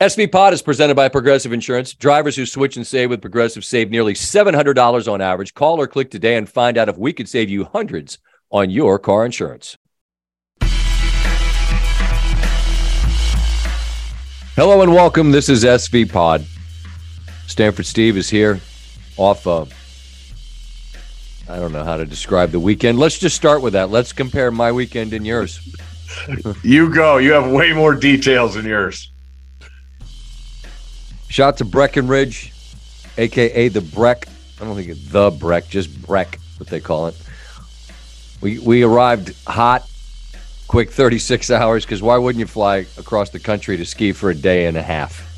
SV Pod is presented by Progressive Insurance. Drivers who switch and save with Progressive save nearly $700 on average. Call or click today and find out if we could save you hundreds on your car insurance. Hello and welcome. This is SV Pod. Stanford Steve is here off of, I don't know how to describe the weekend. Let's just start with that. Let's compare my weekend and yours. you go. You have way more details than yours. Shot to Breckenridge, aka the Breck. I don't think it's the Breck, just Breck, what they call it. We we arrived hot, quick 36 hours, because why wouldn't you fly across the country to ski for a day and a half?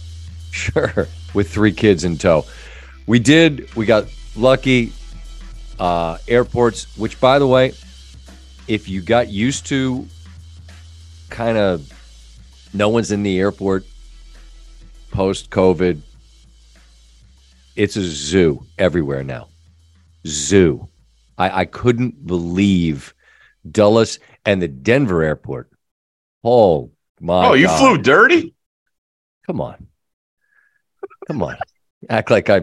Sure, with three kids in tow. We did, we got lucky. Uh, airports, which by the way, if you got used to kind of no one's in the airport post COVID, it's a zoo everywhere now. Zoo. I, I couldn't believe Dulles and the Denver airport. Oh my! Oh, you God. flew dirty? Come on, come on. Act like I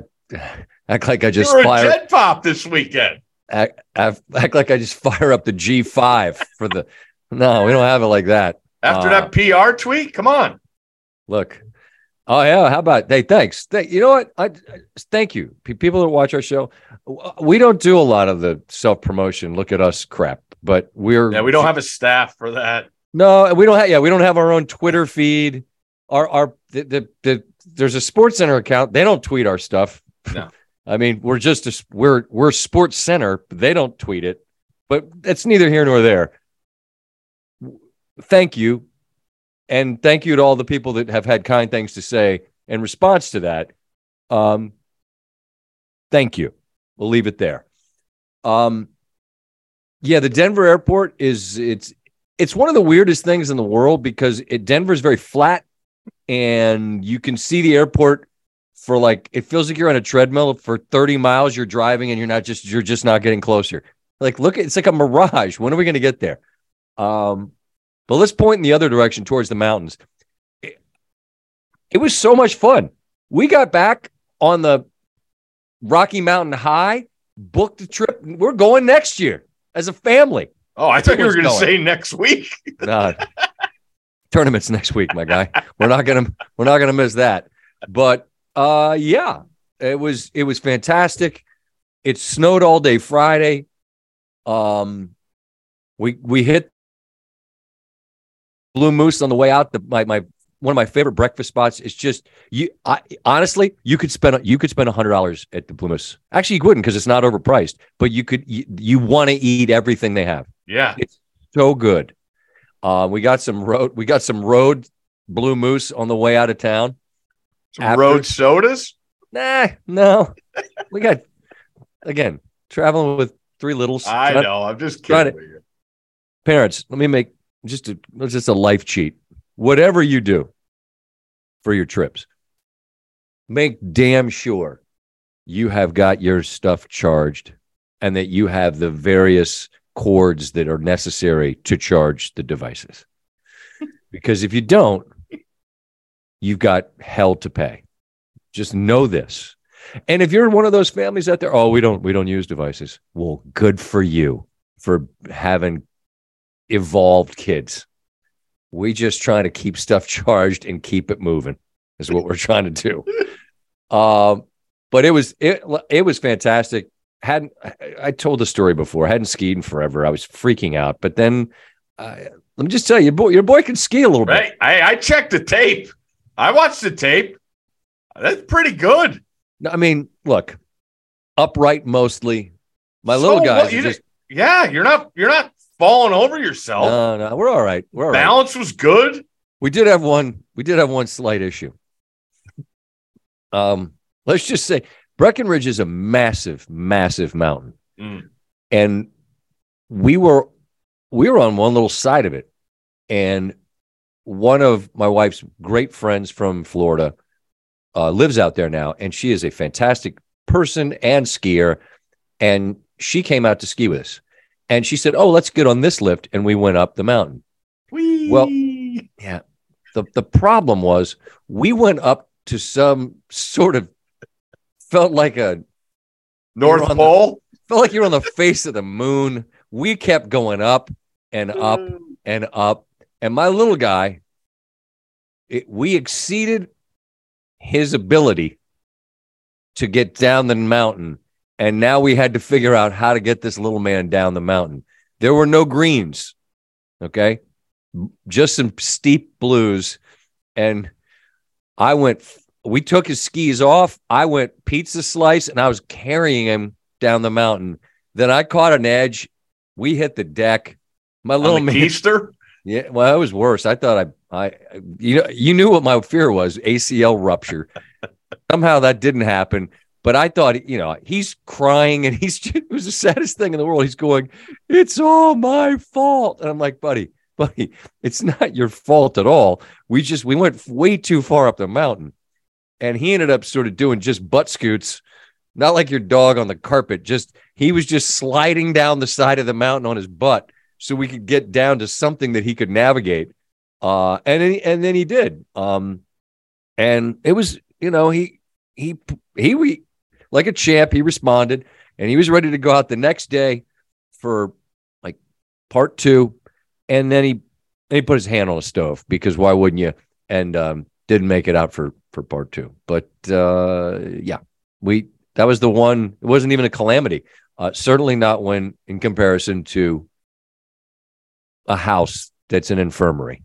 act like I just you were fire. a jet pop this weekend. Act, act, act like I just fire up the G five for the. No, we don't have it like that. After Uh, that PR tweet, come on. Look. Oh yeah, how about hey? Thanks. Th- you know what? I, I thank you. P- people that watch our show, we don't do a lot of the self promotion. Look at us, crap. But we're Yeah, we don't have a staff for that. no, we don't have. Yeah, we don't have our own Twitter feed. Our our the the, the there's a Sports Center account. They don't tweet our stuff. No. I mean, we're just a, we're we're Sports Center. They don't tweet it, but that's neither here nor there. Thank you, and thank you to all the people that have had kind things to say in response to that. Um, thank you. We'll leave it there. Um, yeah, the Denver airport is it's it's one of the weirdest things in the world because it Denver is very flat, and you can see the airport for like it feels like you're on a treadmill for 30 miles. You're driving and you're not just you're just not getting closer. Like look, it's like a mirage. When are we going to get there? Um, but let's point in the other direction towards the mountains. It, it was so much fun. We got back on the Rocky Mountain High, booked the trip. We're going next year as a family. Oh, I thought you were going to say next week. Tournaments next week, my guy. We're not gonna we're not gonna miss that. But uh, yeah, it was it was fantastic. It snowed all day Friday. Um, we we hit Blue Moose on the way out. The my my one of my favorite breakfast spots. It's just you. I honestly, you could spend you could spend a hundred dollars at the Blue Moose. Actually, you wouldn't because it's not overpriced. But you could you, you want to eat everything they have Yeah. It's so good. Uh, we got some road. We got some road blue moose on the way out of town. Some After- road sodas. Nah, no. we got again traveling with three littles. I know. I'm just kidding. to- Parents, let me make just a just a life cheat. Whatever you do for your trips, make damn sure you have got your stuff charged and that you have the various cords that are necessary to charge the devices. because if you don't, you've got hell to pay. Just know this. And if you're one of those families out there, oh, we don't we don't use devices. Well, good for you for having evolved kids. We just trying to keep stuff charged and keep it moving is what we're trying to do. Um, but it was it it was fantastic. Hadn't I, told the story before? I hadn't skied in forever. I was freaking out, but then uh, let me just tell you, boy, your boy can ski a little bit. I, I checked the tape. I watched the tape. That's pretty good. No, I mean, look, upright mostly. My So little guys You just Yeah, you're not you're not falling over yourself. no, no. We're all right. We're all right. Balance was good. We did have one. We did have one slight issue. Um, let's just say Breckenridge is a massive, massive mountain, Mm. and we were we were on one little side of it, and one of my wife's great friends from Florida uh, lives out there now, and she is a fantastic person and skier, and she came out to ski with us, and she said, "Oh, let's get on this lift," and we went up the mountain. Whee! Well, The the the problem was we went up to some sort of felt like a North on the- Pole. felt like you're on the face of the moon. We kept going up and up mm. and up. And my little guy, it, we exceeded his ability to get down the mountain. And now we had to figure out how to get this little man down the mountain. There were no greens. Okay. Just some steep blues. And I went, we took his skis off. I went pizza slice and I was carrying him down the mountain. Then I caught an edge. We hit the deck. My little man, yeah, well, it was worse. I thought I, I, you know, you knew what my fear was: ACL rupture. Somehow that didn't happen, but I thought, you know, he's crying and he's it was the saddest thing in the world. He's going, "It's all my fault," and I'm like, buddy, buddy, it's not your fault at all. We just we went way too far up the mountain, and he ended up sort of doing just butt scoots. Not like your dog on the carpet, just he was just sliding down the side of the mountain on his butt so we could get down to something that he could navigate. Uh, and then, and then he did. Um, and it was, you know, he he he we like a champ. He responded, and he was ready to go out the next day for like part two. And then he and he put his hand on a stove because why wouldn't you? And um, didn't make it out for for part two. But uh, yeah, we that was the one. It wasn't even a calamity. Uh, certainly not when in comparison to a house that's an infirmary.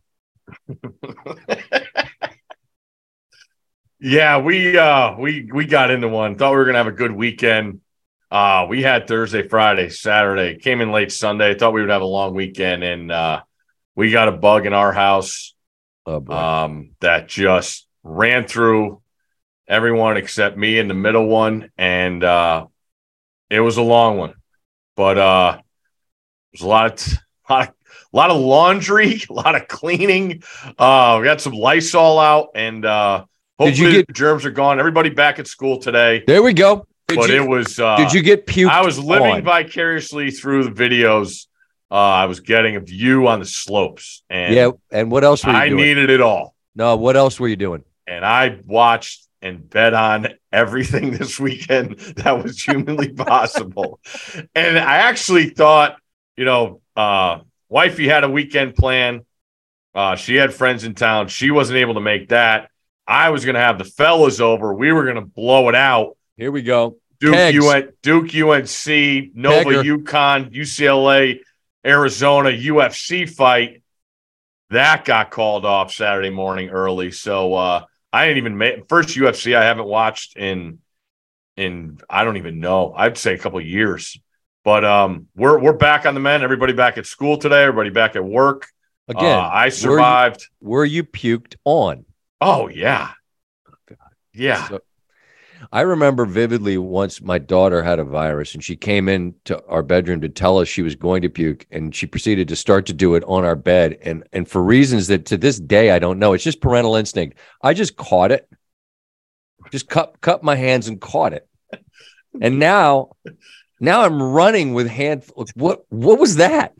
yeah, we uh we we got into one. Thought we were gonna have a good weekend. Uh we had Thursday, Friday, Saturday, came in late Sunday. Thought we would have a long weekend, and uh we got a bug in our house Oh um that just ran through everyone except me in the middle one, and uh it was a long one. But uh there's a lot of lot of a lot of laundry, a lot of cleaning. Uh, we got some Lysol out, and uh, Did you hopefully get- the germs are gone. Everybody back at school today, there we go. Did but you, it was. Uh, did you get puked? I was living on? vicariously through the videos. Uh, I was getting a view on the slopes, and yeah. And what else were you I doing? needed it all. no, what else were you doing? And I watched and bet on everything this weekend that was humanly possible. And I actually thought, you know, uh, wifey had a weekend plan. Uh, she had friends in town. She wasn't able to make that. I was going to have the fellas over. We were going to blow it out. Here we go. Duke, Kegs. UN, Duke, UNC, Nova, Kegger. UConn, UCLA, Arizona, UFC fight. That got called off Saturday morning early. So uh, I didn't even make first UFC I haven't watched in in I don't even know. I'd say a couple of years. But um, we're we're back on the men. Everybody back at school today. Everybody back at work. Again, Uh, I survived. were you puked on? Oh yeah, oh, yeah. So- I remember vividly once my daughter had a virus and she came in to our bedroom to tell us she was going to puke and she proceeded to start to do it on our bed. And and for reasons that to this day I don't know. It's just parental instinct. I just caught it. Just cut cut my hands and caught it. And now now I'm running with hand what what was that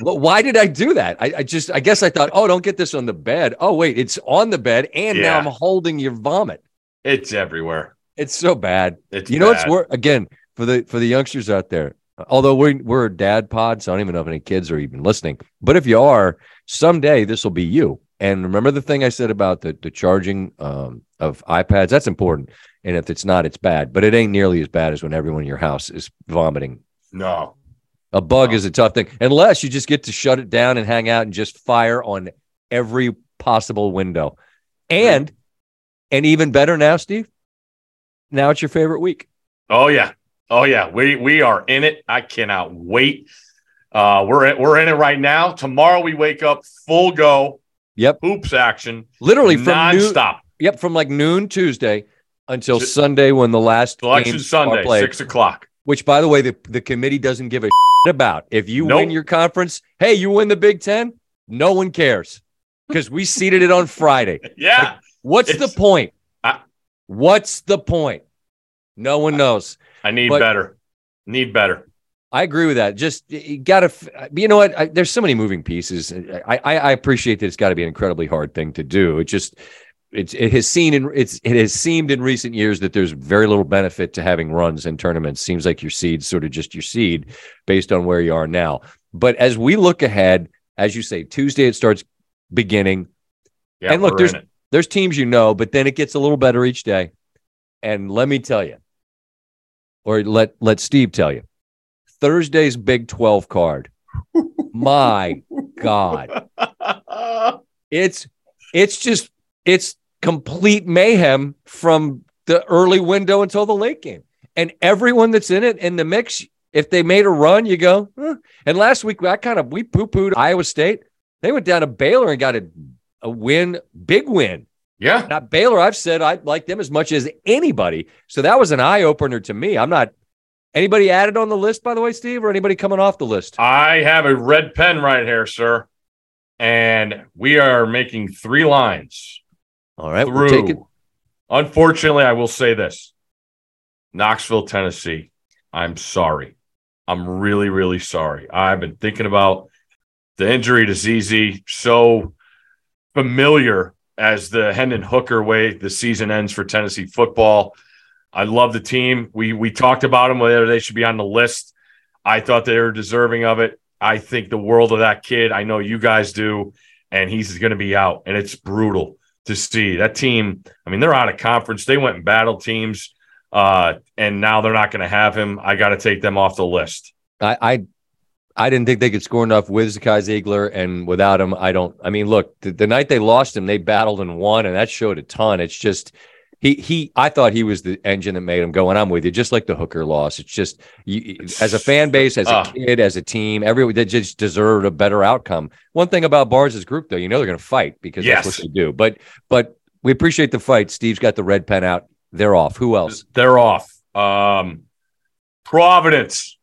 what, why did I do that I, I just I guess I thought oh don't get this on the bed oh wait it's on the bed and now I'm holding your vomit It's everywhere. it's so bad. It's you know what's bad. worse again for the for the youngsters out there. Although we're we're a dad pod, so I don't even know if any kids are even listening. But if you are, someday this will be you. And remember the thing I said about the the charging um, of iPads. That's important. And if it's not, it's bad. But it ain't nearly as bad as when everyone in your house is vomiting. No. A bug is a tough thing, unless you just get to shut it down and hang out and just fire on every possible window. And and even better now, Steve. Now it's your favorite week. Oh yeah. Oh yeah. We we are in it. I cannot wait. Uh we're in, we're in it right now. Tomorrow we wake up full go Yep. hoops action Literally from noon, nonstop. yep, from like noon Tuesday until Ju- Sunday when the last Selection Sunday, six o'clock. Which, by the way, the, the committee doesn't give a about. If you Nope. win your conference, hey, you win the Big Ten, no one cares because we seeded it on Friday. Yeah. What's It's- the point? I- What's the point? No one knows. I need But- better. Need better. I agree with that. Just you got to, you know what? I, there's so many moving pieces. I, I, I appreciate that it's got to be an incredibly hard thing to do. It just it's it has seen in it's it has seemed in recent years that there's very little benefit to having runs in tournaments. Seems like your seed's sort of just your seed based on where you are now. But as we look ahead, as you say, Tuesday it starts beginning. Yeah, and look, there's there's teams you know, but then it gets a little better each day. And let me tell you, or let let Steve tell you, Thursday's Big 12 card. My God. It's it's just it's complete mayhem from the early window until the late game. And everyone that's in it in the mix, if they made a run, you go. "Huh." And last week, I kind of we poo pooed Iowa State. They went down to Baylor and got a, a win, big win. yeah. Now Baylor, I've said I like them as much as anybody. So that was an eye opener to me. I'm not anybody added on the list, by the way, Steve, or anybody coming off the list. I have a red pen right here, sir. And we are making three lines All right, through. we'll take it. Unfortunately, I will say this Knoxville, Tennessee. I'm sorry. I'm really, really sorry. I've been thinking about the injury to ZZ so familiar as the Hendon Hooker way the season ends for Tennessee football. I love the team. We we talked about them whether they should be on the list. I thought they were deserving of it. I think the world of that kid. I know you guys do, and he's going to be out, and it's brutal to see that team. I mean, they're out of conference. They went and battled teams, uh, and now they're not going to have him. I got to take them off the list. I, I I didn't think they could score enough with Zakai Zeigler, and without him, I don't. I mean, look, the, the night they lost him, they battled and won, and that showed a ton. It's just he he. I thought he was the engine that made him go, and I'm with you. Just like the Hooker loss, it's just you, as a fan base, as a Ah. kid, as a team, everyone they just deserved a better outcome. One thing about Barnes' group, though, you know they're going to fight because Yes. that's what they do. But but we appreciate the fight. Steve's got the red pen out. They're off. Who else? They're off. Um, Providence.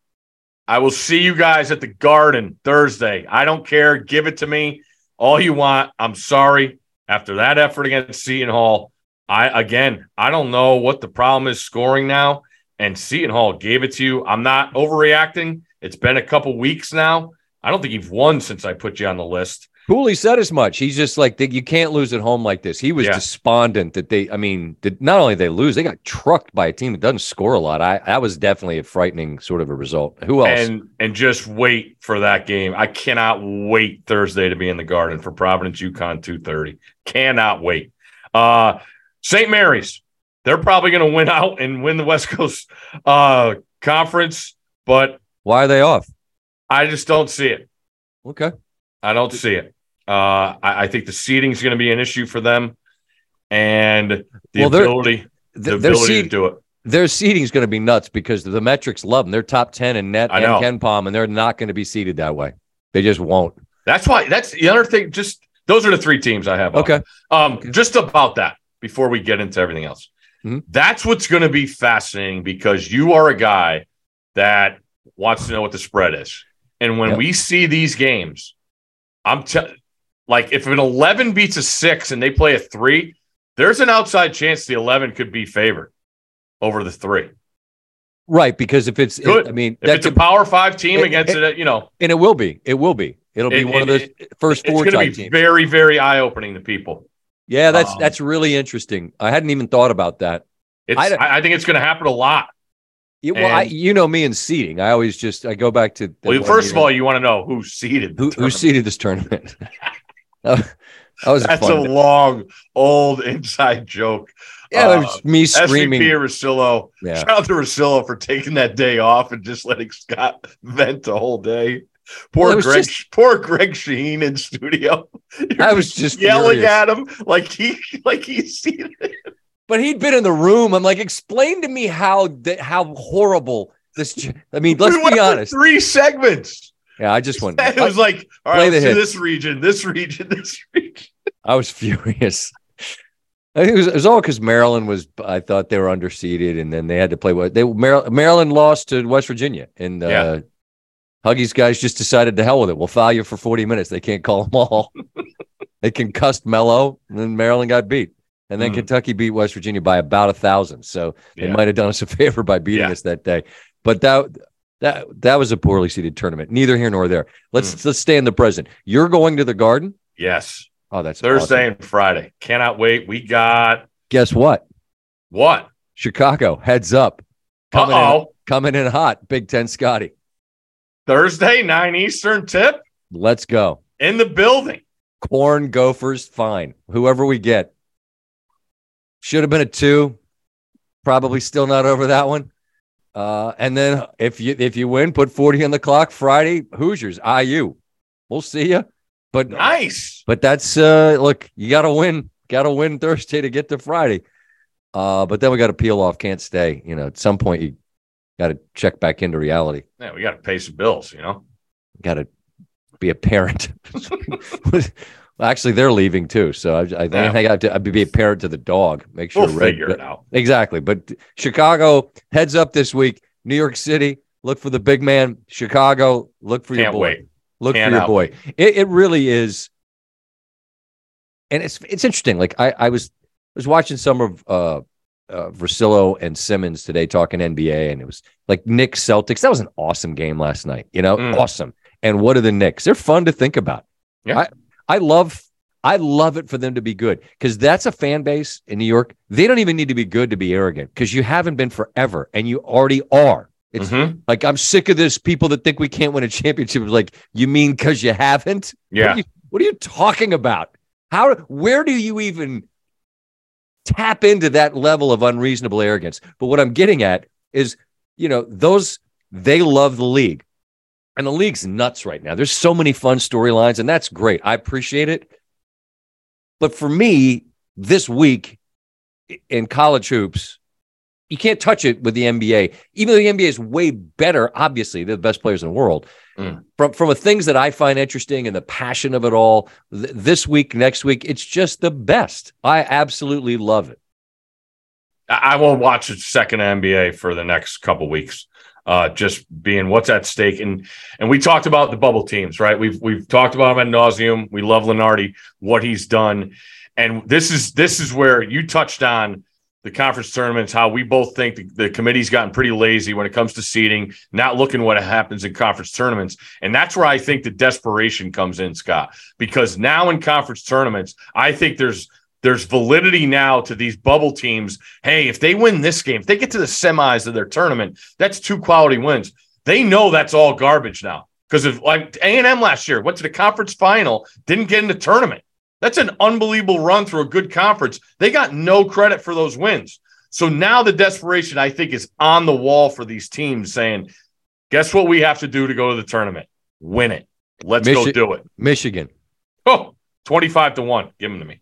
I will see you guys at the Garden Thursday. I don't care. Give it to me all you want. I'm sorry. After that effort against Seton Hall, I again, I don't know what the problem is scoring now. And Seton Hall gave it to you. I'm not overreacting. It's been a couple weeks now. I don't think you've won since I put you on the list. Cooley said as much. He's just like you can't lose at home like this. He was Yeah. despondent that they. I mean, did, not only they lose, they got trucked by a team that doesn't score a lot. I that was definitely a frightening sort of a result. Who else? And and just wait for that game. I cannot wait Thursday to be in the Garden for Providence UConn 2:30. Cannot wait. Uh St. Mary's. They're probably going to win out and win the West Coast uh conference, but Why are they off? I just don't see it. Okay. I don't see it. Uh I, I think the seating is going to be an issue for them and the Well, ability the ability to do it. their seeding is going to be nuts because the metrics love them. They're top ten in net I and know. KenPom, and they're not going to be seeded that way. They just won't. That's why that's the other thing just those are the three teams I have. Okay. Um, Okay. just about that before we get into everything else. Mhm. That's what's going to be fascinating because you are a guy that wants to know what the spread is. And when Yep. we see these games, I'm te- like, if an 11 beats a six and they play a three, there's an outside chance the 11 could be favored over the three. Right, because if it's, Good. I mean, If it's a power five team It- against it, you know, and it will be, it will be, it'll be It- one of those first it's four going to be teams. very, very eye opening to people. Yeah, that's um, that's really interesting. I hadn't even thought about that. It's, I I, think it's going to happen a lot. Yeah, well, I, you know me in seeding. I always just I go back to Well, first of all, you want to know who seeded. who who seeded this tournament. that was That's a day. long, old inside joke. yeah, it uh, was me screaming. SVP Russillo. Yeah. Shout out to Russillo for taking that day off and just letting Scott vent the whole day. Poor Well, Greg, just- poor Greg Sheen in studio. You're I was just yelling furious. at him like he like he's seen it. But he'd been in the room. I'm like, explain to me how that how horrible this. I mean, let's We be honest. Three segments. Yeah, I just went. It was like, all the let's do this region, this region, this region. I was furious. I think it was, it was all because Maryland was. I thought they were underseeded, and then they had to play. What they Mar- Maryland lost to West Virginia, and uh, Yeah. Huggies guys just decided to hell with it. We'll foul you for forty minutes. They can't call them all. they concussed Melo, and then Maryland got beat, and then Mhm. Kentucky beat West Virginia by about a thousand. So they might have done us a favor by beating Yeah. us that day. But that That that was a poorly seeded tournament. Neither here nor there. Let's let's stay in the present. You're going to the Garden. Yes. Oh, that's Thursday awesome. and Friday. Cannot wait. We got Guess what? what? Chicago heads up. Uh Coming in, oh. coming in hot. Big Ten Scotty. Thursday, 9 Eastern tip Let's go. in the building. Corn Gophers, fine. Whoever we get. Should have been a two. Probably still not over that one. Uh, and then if you if you win, put 40 on the clock Friday, Hoosiers, IU. We'll see you. But Nice. but that's uh look, you gotta win. Gotta win Thursday to get to Friday. Uh, but then we gotta peel off, can't stay. You know, at some point you gotta check back into reality. Yeah, we got to pay some bills, you know? Gotta be a parent. Well, actually, they're leaving too, so I, I think Yeah. I got to I'd be a parent to the dog. Make sure We'll Red- figure it out. Exactly. But Chicago heads up this week. New York City, look for the big man. Chicago, look for your Can't boy. wait. Look for Can't your boy. It, it really is. And it's it's interesting. Like I, I was I was watching some of uh uh Russillo and Simmons today talking NBA, and it was like Knicks Celtics. That was an awesome game last night. You know, Mm. awesome. And what are the Knicks? They're fun to think about. Yeah. I, I love I love it for them to be good because that's a fan base in New York. They don't even need to be good to be arrogant because you haven't been forever and you already are. It's Mhm. like I'm sick of this. People that think we can't win a championship like, you mean because you haven't? What Yeah. are, you, what are you talking about? How? Where do you even tap into that level of unreasonable arrogance? But what I'm getting at is, you know, those they love the league, and the league's nuts right now. There's so many fun storylines, and that's great. I appreciate it. But for me, this week in college hoops, you can't touch it with the NBA. Even though the NBA is way better, obviously, they're the best players in the world. Mm. From from the things that I find interesting and the passion of it all, th- this week, next week, it's just the best. I absolutely love it. I won't watch a second NBA for the next couple weeks. Uh, just being what's at stake, and and we talked about the bubble teams, right? We've we've talked about them ad nauseum. We love Lunardi, what he's done, and this is this is where you touched on the conference tournaments. How we both think the, the committee's gotten pretty lazy when it comes to seeding, not looking what happens in conference tournaments, and that's where I think the desperation comes in, Scott. Because now in conference tournaments, I think there's there's validity now to these bubble teams. Hey, if they win this game, if they get to the semis of their tournament, that's two quality wins. They know that's all garbage now because of like A and M last year went to the conference final, didn't get in the tournament. That's an unbelievable run through a good conference. They got no credit for those wins. So now the desperation, I think, is on the wall for these teams saying, guess what we have to do to go to the tournament? Win it. Let's go do it. Michigan. Oh, 25 to 1. Give them to me.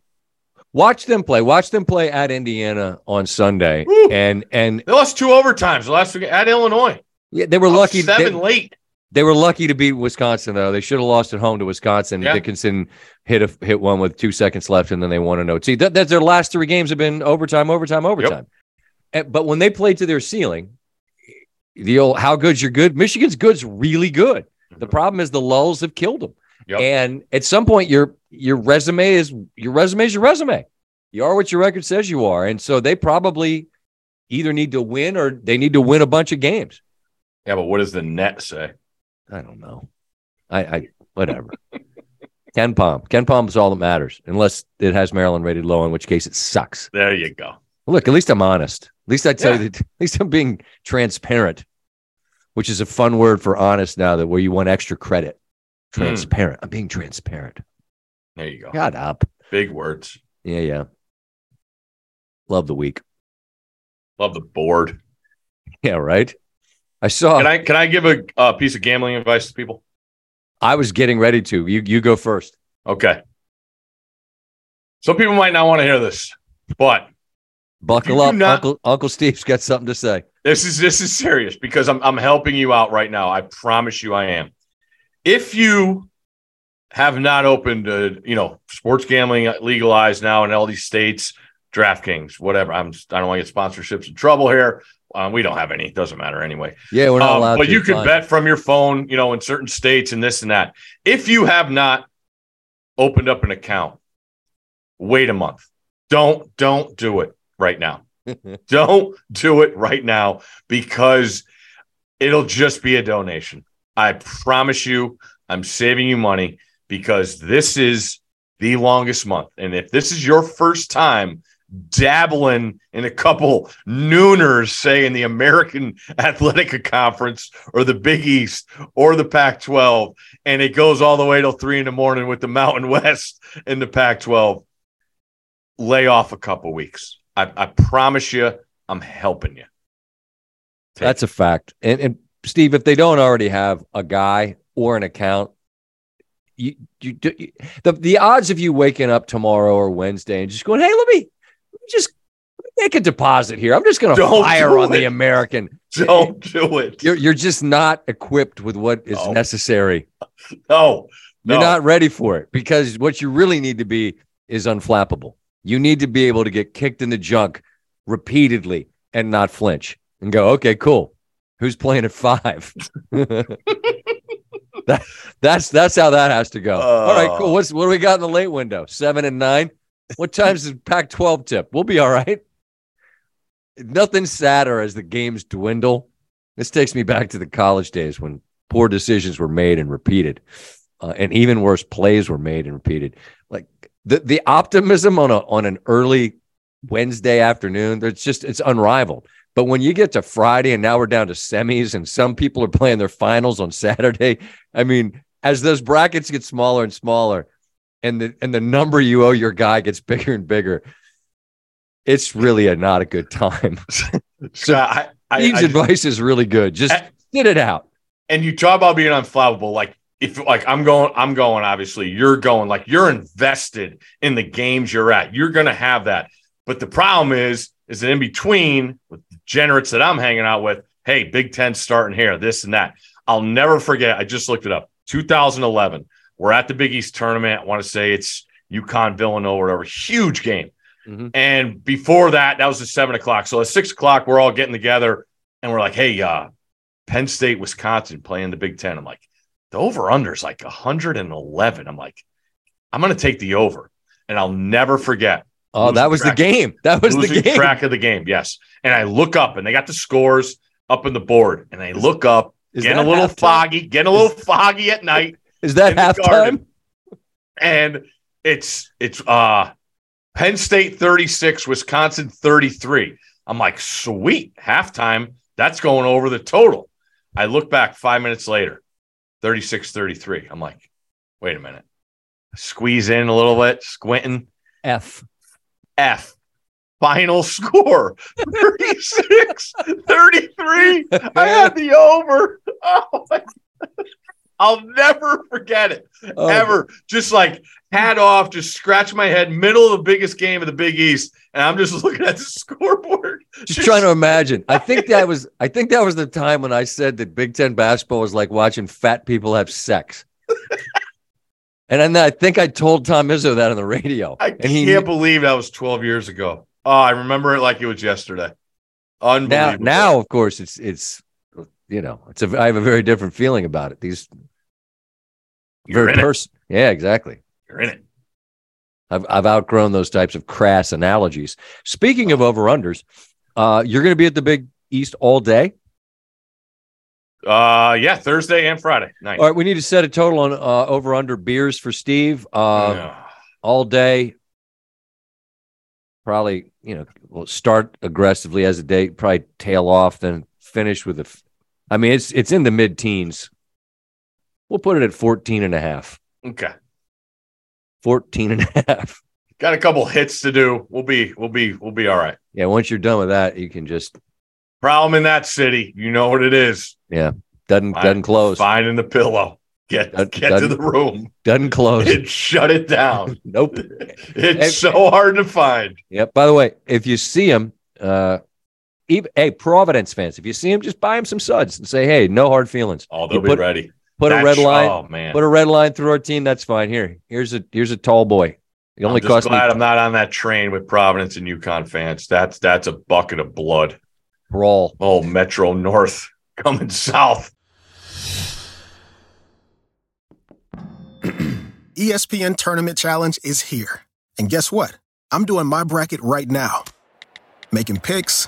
Watch them play. Watch them play at Indiana on Sunday. Woo. And and They lost two overtimes the last week at Illinois. yeah, they were Up lucky. seven They, late. They were lucky to beat Wisconsin though. They should have lost at home to Wisconsin. Yeah. Dickinson hit a hit one with two seconds left, and then they won an OT. That, that's their last three games have been overtime, overtime, overtime. And- but when they played to their ceiling, the old how good's your good. Michigan's good's really good. The mm-hmm. problem is the lulls have killed them. Yep. And at some point, your your resume is your resume is your resume. You are what your record says you are, and so they probably either need to win or they need to win a bunch of games. Yeah, but what does the net say? I don't know. I, I whatever. KenPom. Ken Palm is all that matters, unless it has Maryland rated low, in which case it sucks. There you go. Look, at least I'm honest. At least I tell Yeah. you that, at least I'm being transparent, which is a fun word for honest now that where you want extra credit. Hmm. Transparent. I'm being transparent. There you go. Shut up. Big words. Yeah, yeah. Love the week. Love the board. Yeah, right. I saw Can I can I give a, a piece of gambling advice to people? I was getting ready to. You you go first. Okay. Some people might not want to hear this, but Buckle up. not- Uncle Uncle Steve's got something to say. this is this is serious because I'm I'm helping you out right now. I promise you I am. If you have not opened uh, you know, sports gambling legalized now in all these states, DraftKings, whatever. I'm I don't want to get sponsorships in trouble here. Um, we don't have any. It doesn't matter anyway. Yeah, we're not Um, allowed but you can bet from your phone, you know, in certain states and this and that. If you have not opened up an account, wait a month. Don't don't do it right now. don't do it right now because It'll just be a donation. I promise you, I'm saving you money because this is the longest month. And if this is your first time dabbling in a couple nooners, say in the American Athletic Conference or the Big East or the Pac 12, and it goes all the way till three in the morning with the Mountain West in the Pac 12, lay off a couple weeks. I, I, promise you, I'm helping you. Take That's a fact. And, and Steve, if they don't already have a guy or an account, you, you, you, the the odds of you waking up tomorrow or Wednesday and just going, hey, let me just make a deposit here. I'm just going to fire on it. the American. Don't do it. You're you're just not equipped with what is no. necessary. No, no, you're not ready for it because what you really need to be is unflappable. You need to be able to get kicked in the junk repeatedly and not flinch and go, okay, cool. Who's playing at five? that, that's that's how that has to go. Uh, All right, cool. What's what do we got in the late window? Seven and nine. What time's the Pac 12 tip? We'll be all right. Nothing sadder as the games dwindle. This takes me back to the college days when poor decisions were made and repeated, uh, and even worse, plays were made and repeated. Like the the optimism on a on an early Wednesday afternoon, it's just it's unrivaled. But when you get to Friday and now we're down to semis and some people are playing their finals on Saturday, I mean, as those brackets get smaller and smaller, and the and the number you owe your guy gets bigger and bigger, it's really a not a good time. so I, I, Steve's I, advice is really good. Just I, get it out. And you talk about being unflappable. Like if like I'm going, I'm going. Obviously, you're going. Like you're invested in the games you're at. You're going to have that. But the problem is, is that in between with the degenerates that I'm hanging out with, hey, Big Ten starting here, this and that. I'll never forget. I just looked it up. 2011. We're at the Big East tournament. I want to say it's UConn Villanova, or whatever. Huge game. Mm-hmm. And before that, that was at seven o'clock. So at six o'clock, we're all getting together and we're like, hey, uh, Penn State, Wisconsin playing the Big Ten. I'm like, the over under is like 111. I'm like, I'm going to take the over. And I'll never forget. Oh, that was the game. That was the game. Track of the game. Yes. And I look up and they got the scores up in the board. And I look up, it's getting a little foggy, getting a little foggy at night. Is that halftime? And it's it's uh Penn State 36, Wisconsin 33. I'm like, sweet, halftime. That's going over the total. I look back five minutes later, 36 33. I'm like, wait a minute. Squeeze in a little bit, squinting. F. F. Final score 36 33. I had the over. Oh my I'll never forget it. Oh. Ever. Just like hat off, just scratch my head, middle of the biggest game of the Big East. And I'm just looking at the scoreboard. Just, just trying to imagine. I think that was I think that was the time when I said that Big Ten basketball was like watching fat people have sex. and then I think I told Tom Izzo that on the radio. I and can't he, believe that was 12 years ago. Oh, I remember it like it was yesterday. Unbelievable. Now, now of course, it's it's you know, it's a I have a very different feeling about it. These You're very person. Yeah, exactly. You're in it. I've I've outgrown those types of crass analogies. Speaking of over unders, uh, you're going to be at the Big East all day. Uh, yeah, Thursday and Friday night. All right, we need to set a total on uh, over under beers for Steve. Uh, yeah. all day. Probably, you know, we'll start aggressively as a day, probably tail off, then finish with a I mean, it's it's in the mid teens. We'll put it at 14 and a half. Okay. 14 and a half. Got a couple hits to do. We'll be we'll be we'll be all right. Yeah, once you're done with that, you can just problem in that city. You know what it is. Yeah. Doesn't Find, doesn't close. Finding the pillow. Get get to the room. Doesn't close. It shut it down. nope. It's so hard to find. Yep. By the way, if you see him, uh, even, hey, Providence fans, if you see him, just buy him some suds and say, hey, no hard feelings. Oh, they'll you put, be ready. Put that's, a red line. Oh man, put a red line through our team. That's fine. Here, here's a here's a tall boy. It only I'm cost glad me. I'm not on that train with Providence and UConn fans. That's that's a bucket of blood. Brawl. Oh, Metro North coming south. ESPN Tournament Challenge is here, and guess what? I'm doing my bracket right now, making picks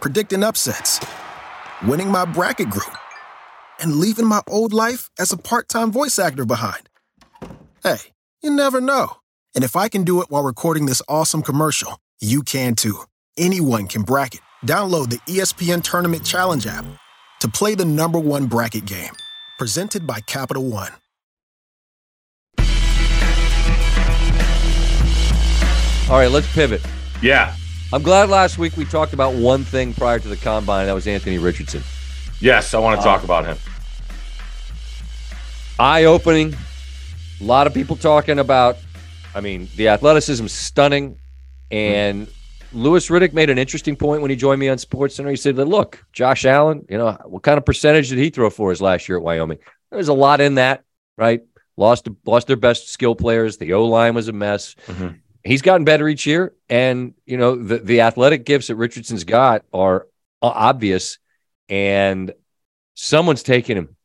predicting upsets, winning my bracket group, and leaving my old life as a part time voice actor behind. Hey, you never know. And if I can do it while recording this awesome commercial, you can too. Anyone can bracket. Download the ESPN Tournament Challenge app to play the number one bracket game. Presented by Capital One. All right, let's pivot. Yeah. I'm glad last week we talked about one thing prior to the combine. That was Anthony Richardson. Yes, I want to talk Uh, about him. Eye opening. A lot of people talking about, I mean, the athleticism is stunning. And Louis Riddick made an interesting point when he joined me on Sports Center. He said, that, Look, Josh Allen, you know, what kind of percentage did he throw for us last year at Wyoming? There's a lot in that, right? Lost, lost their best skill players. The O line was a mess. Mhm. He's gotten better each year. And, you know, the, the athletic gifts that Richardson's got are obvious. And someone's taking him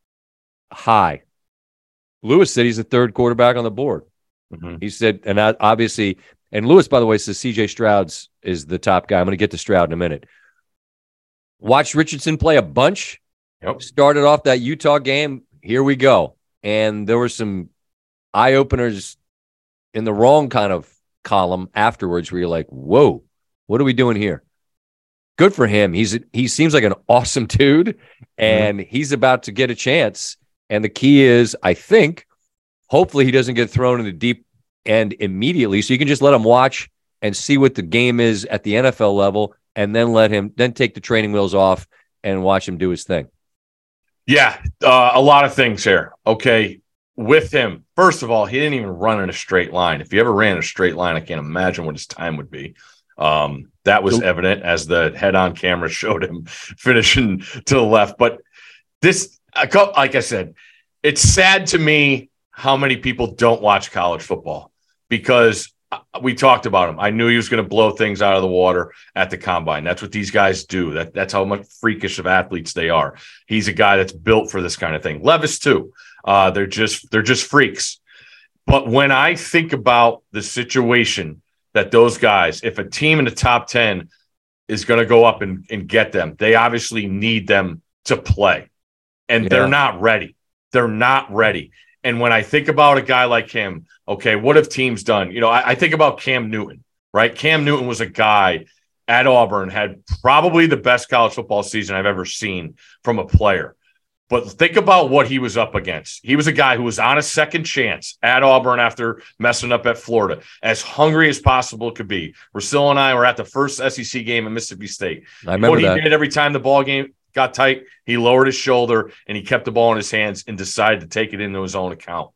high. Louis said he's the third quarterback on the board. Mhm. He said, and obviously, and Louis, by the way, says CJ Stroud's is the top guy. I'm going to get to Stroud in a minute. Watched Richardson play a bunch. Yep. Started off that Utah game. Here we go. And there were some eye openers in the wrong kind of column afterwards where you're like, whoa, what are we doing here? Good for him. He's he seems like an awesome dude, and he's about to get a chance. And the key is, I think, hopefully he doesn't get thrown in the deep end immediately. So you can just let him watch and see what the game is at the NFL level, and then let him then take the training wheels off and watch him do his thing. Yeah, uh, a lot of things here. Okay, with him, first of all, he didn't even run in a straight line. If he ever ran a straight line, I can't imagine what his time would be. Um, that was evident as the head-on camera showed him finishing to the left. But this, like I said, it's sad to me how many people don't watch college football because uh, we talked about him. I knew he was going to blow things out of the water at the combine. That's what these guys do. That that's how much freakish of athletes they are. He's a guy that's built for this kind of thing. Levis too. Uh, they're just they're just freaks. But when I think about the situation that those guys, if a team in the top ten is going to go up and, and get them, they obviously need them to play, and Yeah. they're not ready. They're not ready. And when I think about a guy like him, okay, what have teams done? You know, I, I think about Cam Newton, right? Cam Newton was a guy at Auburn, had probably the best college football season I've ever seen from a player. But think about what he was up against. He was a guy who was on a second chance at Auburn after messing up at Florida, as hungry as possible could be. Russillo and I were at the first SEC game in Mississippi State. I remember what he that. did every time the ball game got tight, he lowered his shoulder and he kept the ball in his hands and decided to take it into his own account.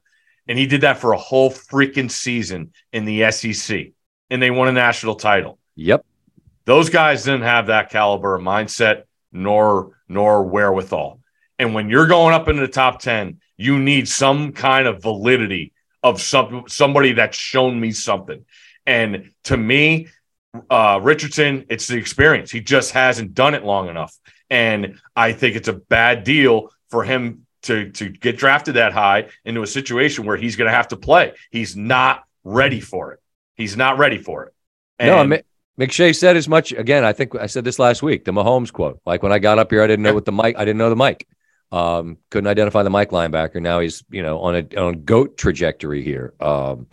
And he did that for a whole freaking season in the SEC, and they won a national title. Yep. Those guys didn't have that caliber of mindset nor nor wherewithal. And when you're going up into the top 10, you need some kind of validity of some somebody that's shown me something. And to me, uh, Richardson, it's the experience. He just hasn't done it long enough. And I think it's a bad deal for him to to get drafted that high into a situation where he's going to have to play. He's not ready for it. He's not ready for it. no, And- Mi- McShay said as much. Again, I think I said this last week. The Mahomes quote. Like when I got up here, I didn't know what the Mike. I didn't know the Mike. Um, couldn't identify the Mike linebacker. Now he's you know on a on goat trajectory here. Um,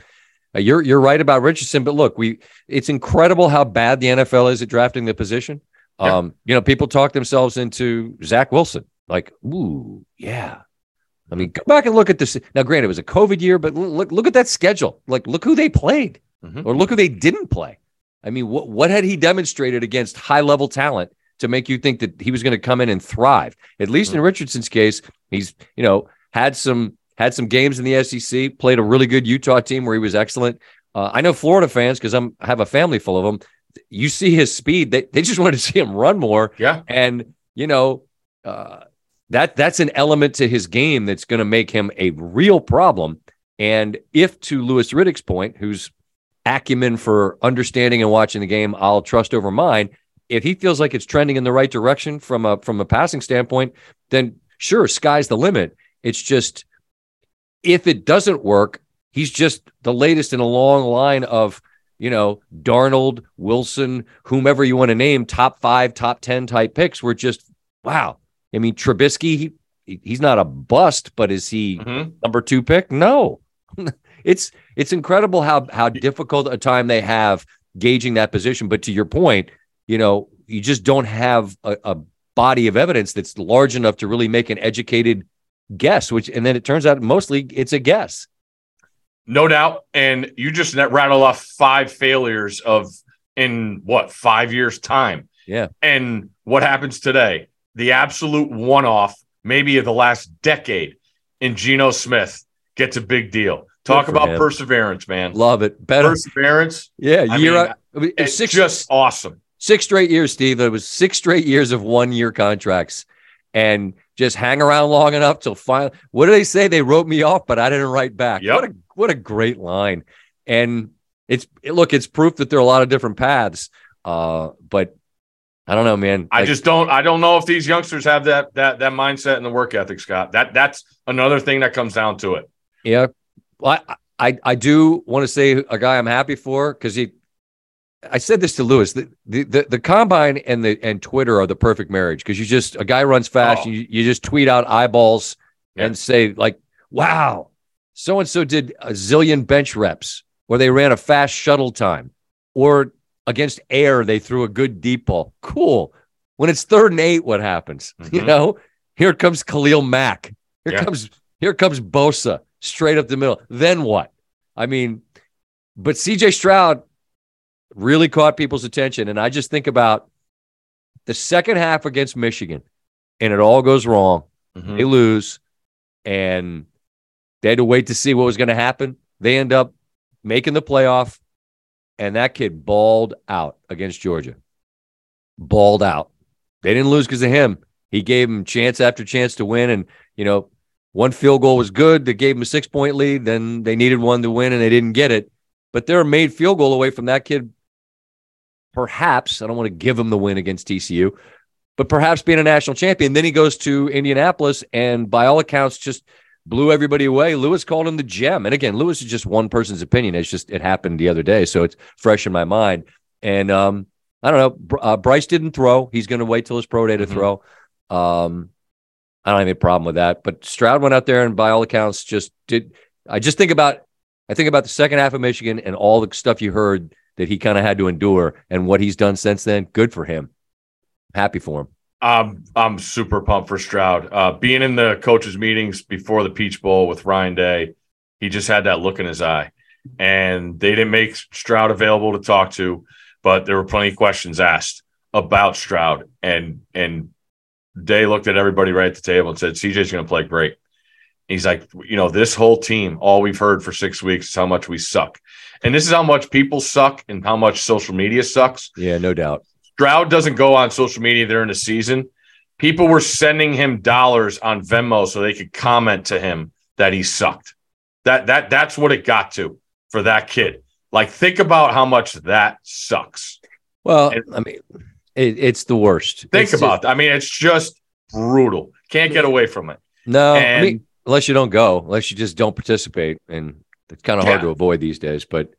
uh, you're you're right about Richardson, but look, we it's incredible how bad the NFL is at drafting the position. Yeah. Um, you know, people talk themselves into Zach Wilson. Like, ooh, yeah. I mean, go back and look at this. Now, granted, it was a COVID year, but look look at that schedule. Like, look who they played, Mhm. or look who they didn't play. I mean, what what had he demonstrated against high level talent to make you think that he was going to come in and thrive? At least in Richardson's case, he's you know had some had some games in the SEC, played a really good Utah team where he was excellent. Uh, I know Florida fans because I'm I have a family full of them. You see his speed; they they just wanted to see him run more. yeah. And you know, uh, that that's an element to his game that's going to make him a real problem. And if to Louis Riddick's point, whose acumen for understanding and watching the game I'll trust over mine, if he feels like it's trending in the right direction from a from a passing standpoint, then sure, sky's the limit. It's just if it doesn't work, he's just the latest in a long line of you know Darnold, Wilson, whomever you want to name, top five, top ten type picks. Were just wow. I mean, Trubisky, he, he's not a bust, but is he Mhm. number two pick? No. it's it's incredible how how difficult a time they have gauging that position. But to your point, you know, you just don't have a, a body of evidence that's large enough to really make an educated guess. Which and then it turns out mostly it's a guess. No doubt. And you just rattle off five failures of in what five years time. Yeah. And what happens today? The absolute one off, maybe of the last decade in Geno Smith gets a big deal. Talk about him. perseverance, man. Love it. Better. Perseverance. yeah. I Year mean, out- I mean, It's six just awesome. Six straight years, Steve. It was six straight years of one year contracts and just hang around long enough till finally. What do they say? They wrote me off, but I didn't write back. Yep. What a what a great line. And it's look, it's proof that there are a lot of different paths. Uh, but I don't know, man. I Like, just don't I don't know if these youngsters have that that that mindset and the work ethic, Scott. That that's another thing that comes down to it. yeah. Well, I, I I do want to say a guy I'm happy for because he. I said this to Louis. The, the the the combine and the and Twitter are the perfect marriage because you just a guy runs fast. Oh. You you just tweet out eyeballs Yeah. and say like, "Wow, so and so did a zillion bench reps, or they ran a fast shuttle time, or against air they threw a good deep ball." Cool. When it's third and eight, what happens? You Mhm. know, here comes Khalil Mack. Here Yeah. comes here comes Bosa straight up the middle. Then what? I mean, but CJ Stroud really caught people's attention. And I just think about the second half against Michigan, and it all goes wrong. Mhm. They lose, and they had to wait to see what was going to happen. They end up making the playoff, and that kid balled out against Georgia. Balled out. They didn't lose because of him. He gave them chance after chance to win. And, you know, one field goal was good. They gave them a six point lead. Then they needed one to win and they didn't get it. But they're a made field goal away from that kid. Perhaps, I don't want to give him the win against TCU, but perhaps being a national champion. Then he goes to Indianapolis and, by all accounts, just blew everybody away. Louis called him the gem. And again, Louis is just one person's opinion. It's just, it happened the other day. So it's fresh in my mind. And um, I don't know. Uh, Bryce didn't throw. He's going to wait till his pro day to Mhm. throw. Um, I don't have any problem with that. But Stroud went out there and, by all accounts, just did. I just think about, I think about the second half of Michigan and all the stuff you heard that he kind of had to endure and what he's done since then. Good for him. Happy for him. Um, I'm super pumped for Stroud. Uh, being in the coaches' meetings before the Peach Bowl with Ryan Day, he just had that look in his eye. And they didn't make Stroud available to talk to, but there were plenty of questions asked about Stroud. And and Day looked at everybody right at the table and said, CJ's going to play great. He's like, you know, this whole team, all we've heard for six weeks is how much we suck. And this is how much people suck and how much social media sucks. Yeah, no doubt. Stroud doesn't go on social media during the season. People were sending him dollars on Venmo so they could comment to him that he sucked. That that that's what it got to for that kid. Like think about how much that sucks. Well, And- I mean, it, it's the worst. Think It's about I mean it's just brutal. Can't get away from it. No, I mean, unless you don't go, unless you just don't participate, and it's kind of hard Yeah. to avoid these days. But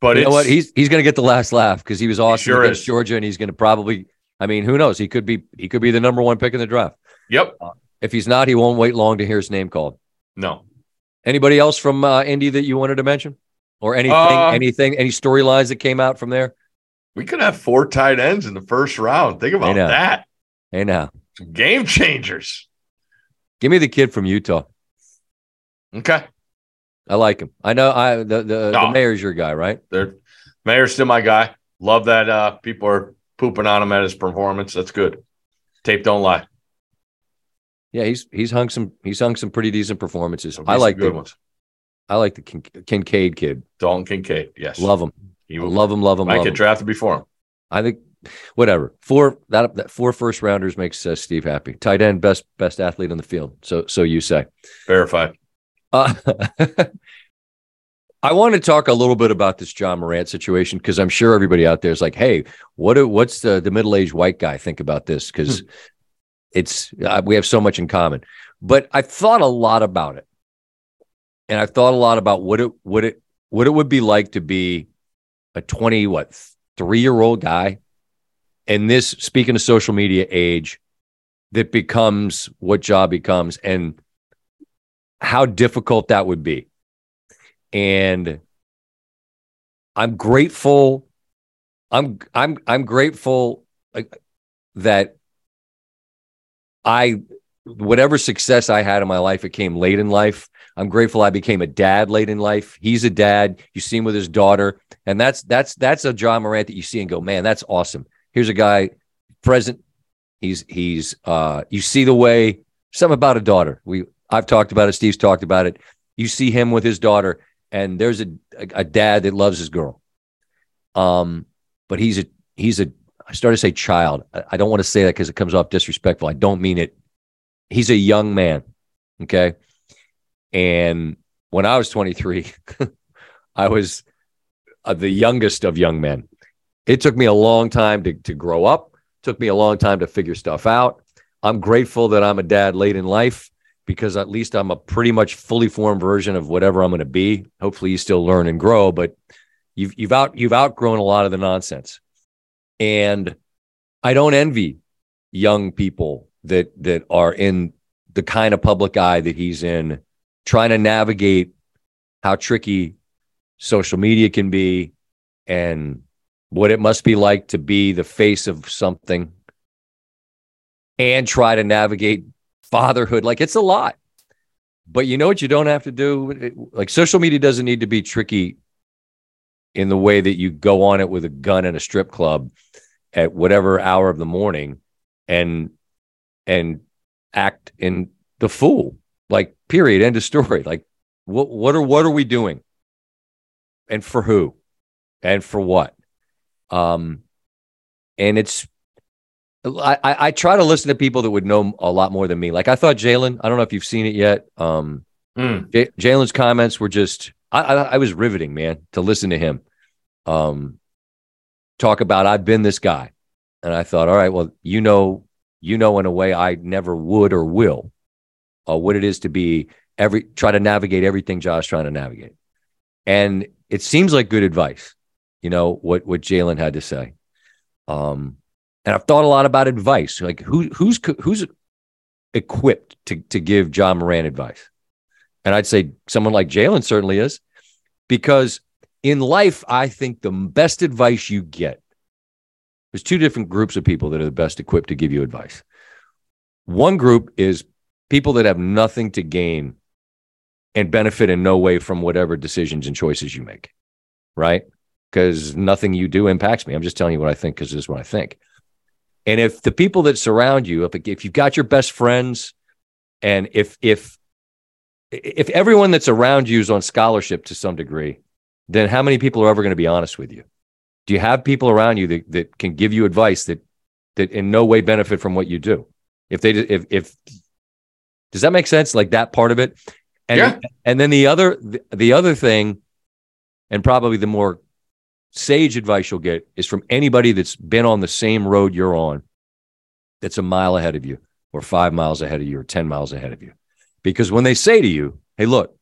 But you know what? He's he's going to get the last laugh because he was awesome sure against is. Georgia, and he's going to probably. I mean, who knows? He could be he could be the number one pick in the draft. yep. If he's not, he won't wait long to hear his name called. No. Anybody else from uh, Indy that you wanted to mention, or anything, Uh, anything, any storylines that came out from there? We could have four tight ends in the first round. Think about know. that. Hey, now Some game changers. give me the kid from Utah. Okay. I like him. I know. I the the, the No. Mayer's your guy, right? They're Mayer's still my guy. Love that uh people are pooping on him at his performance. That's good. Tape don't lie. Yeah, he's he's hung some he's hung some pretty decent performances. I like good the ones. I like the Kin- Kincaid kid. Dalton Kincaid. Yes. Love him. he will, love him. Love him. I get drafted before him. I think whatever. Four that, that four first rounders makes uh, Steve happy. Tight end, best best athlete on the field. So so you say. Verified. Uh, I want to talk a little bit about this Ja Morant situation because I'm sure everybody out there is like, "Hey, what do, what's the the middle aged white guy think about this?" Because hmm. it's uh, we have so much in common. But I thought a lot about it, and I thought a lot about what it what it what it would be like to be a 20 what three year old guy in this speaking of social media age that becomes what job becomes and how difficult that would be. And i'm grateful i'm i'm i'm grateful that i whatever success i had in my life it came late in life. I'm grateful i became a dad late in life. He's a dad. You see him with his daughter. And that's that's that's a Ja Morant that you see and go man that's awesome. Here's a guy present. He's he's uh you see the way. Something about a daughter. We i've talked about it. Steve's talked about it. You see him with his daughter and there's a a dad that loves his girl. Um but he's a he's a i started to say child. I, don't want to say that because it comes off disrespectful. I don't mean it. He's a young man okay? And when i was 23 i was uh, the youngest of young men. It took me a long time to, to grow up, took me a long time to figure stuff out. I'm grateful that I'm a dad late in life because at least I'm a pretty much fully formed version of whatever I'm going to be. Hopefully you still learn and grow, but you've you've out you've outgrown a lot of the nonsense. And I don't envy young people that that are in the kind of public eye that he's in trying to navigate how tricky social media can be and what it must be like to be the face of something and try to navigate fatherhood. Like it's a lot. But you know what you don't have to do? Like social media doesn't need to be tricky in the way that you go on it with a gun in a strip club at whatever hour of the morning and and act in the fool. Like period. End of story. Like what what are what are we doing? And for who? And for what? Um, and it's I, I try to listen to people that would know a lot more than me. Like I thought Jalen. I don't know if you've seen it yet. Um, mm. J- Jalen's comments were just I, I, I was riveting, man, to listen to him. Um, talk about I've been this guy, and I thought, all right, well, you know, you know, in a way I never would or will, uh, what it is to be every try to navigate everything Ja's trying to navigate, and it seems like good advice you know what what Jalen had to say. Um, and I've thought a lot about advice, like who who's who's equipped to to give Ja Morant advice, and I'd say someone like Jalen certainly is, because in life I think the best advice you get. There's two different groups of people that are the best equipped to give you advice. One group is people that have nothing to gain and benefit in no way from whatever decisions and choices you make, right? because nothing you do impacts me. I'm just telling you what I think because this is what I think. And if the people that surround you, if, if you've got your best friends, and if if if everyone that's around you is on scholarship to some degree, then how many people are ever going to be honest with you? Do you have people around you that, that can give you advice that that in no way benefit from what you do? If they if if does that make sense? Like that part of it, and yeah. and then the other the, the other thing, and probably the more sage advice you'll get is from anybody that's been on the same road you're on that's a mile ahead of you or five miles ahead of you or 10 miles ahead of you. Because when they say to you, hey, look,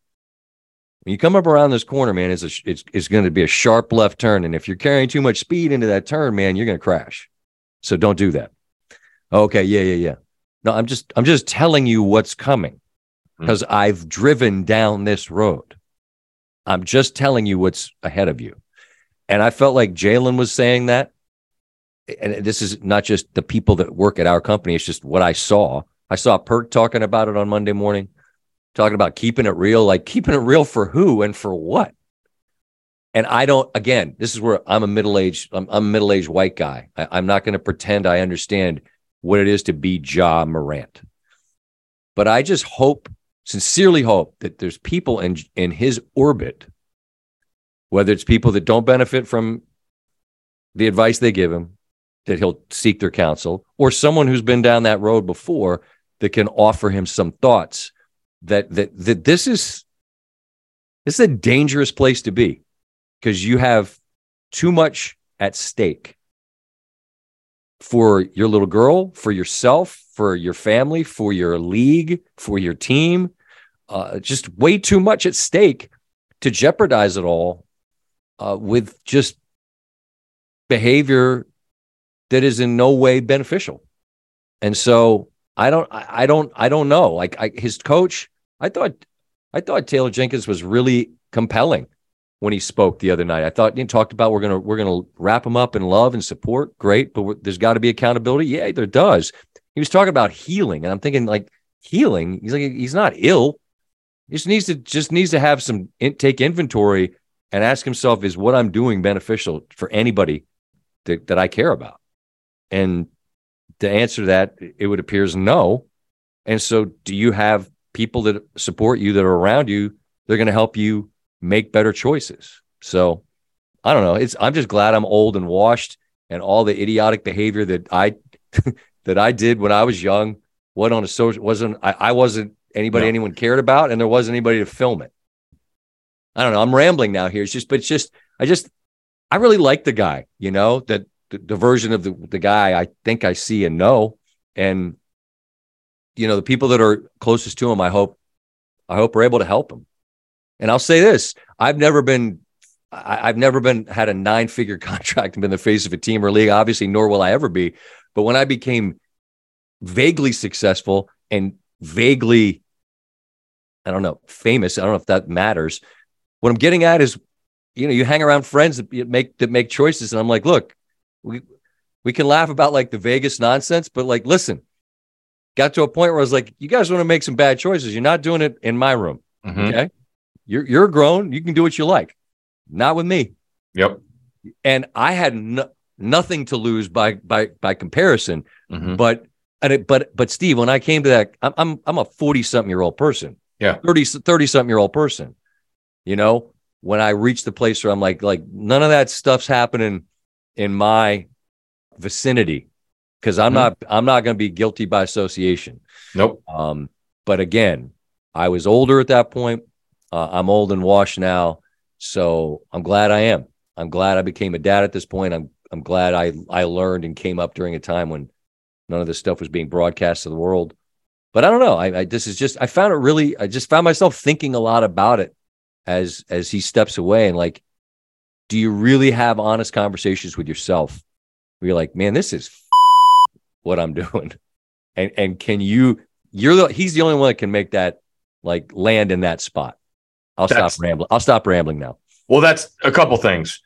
when you come up around this corner, man, it's, a, it's, it's going to be a sharp left turn. And if you're carrying too much speed into that turn, man, you're going to crash. So don't do that. Okay. Yeah. Yeah. Yeah. No, I'm just, I'm just telling you what's coming because mm-hmm. I've driven down this road. I'm just telling you what's ahead of you. And I felt like Jalen was saying that. And this is not just the people that work at our company, it's just what I saw. I saw Perk talking about it on Monday morning, talking about keeping it real, like keeping it real for who and for what. And I don't, again, this is where I'm a middle aged, I'm, I'm, a middle aged white guy. I, am not going to pretend I understand what it is to be Ja Morant. But I just hope, sincerely hope that there's people in, in his orbit whether it's people that don't benefit from the advice they give him that he'll seek their counsel, or someone who's been down that road before that can offer him some thoughts that that that this is this is a dangerous place to be because you have too much at stake for your little girl, for yourself, for your family, for your league, for your team. Uh, just way too much at stake to jeopardize it all uh, with just behavior that is in no way beneficial. And so I don't, I don't, I don't know. Like I, his coach, I thought, I thought Taylor Jenkins was really compelling when he spoke the other night. I thought he talked about we're gonna we're gonna wrap him up in love and support. Great, but there's got to be accountability. Yeah, there does. He was talking about healing, and I'm thinking like healing. He's like he's not ill. He just needs to just needs to have some in, take inventory and ask himself: Is what I'm doing beneficial for anybody that, that I care about? And the answer to that, it would appear is no. And so, do you have people that support you that are around you? They're going to help you make better choices. So I don't know. It's I'm just glad I'm old and washed and all the idiotic behavior that I that I did when I was young what on a social wasn't I, I wasn't anybody no. anyone cared about and there wasn't anybody to film it. I don't know. I'm rambling now here. It's just but it's just I just I really like the guy, you know, that the, the version of the, the guy I think I see and know. And you know, the people that are closest to him, I hope I hope are able to help him. And I'll say this: I've never been, I, have never been had a nine figure contract and been the face of a team or league. Obviously, nor will I ever be. But when I became vaguely successful and vaguely, I don't know, famous. I don't know if that matters. What I'm getting at is, you know, you hang around friends that make that make choices, and I'm like, look, we we can laugh about like the Vegas nonsense, but like, listen, got to a point where I was like, you guys want to make some bad choices. You're not doing it in my room. Mm-hmm. Okay. You're you're grown. You can do what you like. Not with me. Yep. And I had no, nothing to lose by by by comparison. Mm-hmm. But and it, but but Steve, when I came to that, I'm I'm I'm a 40 something year old person. Yeah. 30 30 something year old person. You know, when I reach the place where I'm like like none of that stuff's happening in my vicinity because I'm mm-hmm. not I'm not going to be guilty by association. Nope. Um, but again, I was older at that point. Uh, I'm old and washed now, so I'm glad I am. I'm glad I became a dad at this point. I'm I'm glad I I learned and came up during a time when none of this stuff was being broadcast to the world. But I don't know. I, I this is just I found it really. I just found myself thinking a lot about it as as he steps away and like, do you really have honest conversations with yourself? Where you're like, man, this is f- what I'm doing, and and can you? You're the he's the only one that can make that like land in that spot. I'll that's, stop rambling. I'll stop rambling now. Well, that's a couple things.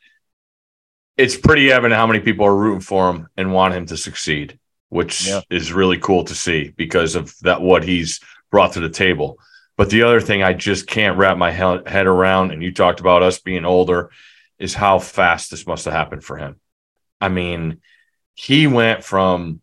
It's pretty evident how many people are rooting for him and want him to succeed, which yeah. is really cool to see because of that what he's brought to the table. But the other thing I just can't wrap my head around, and you talked about us being older, is how fast this must have happened for him. I mean, he went from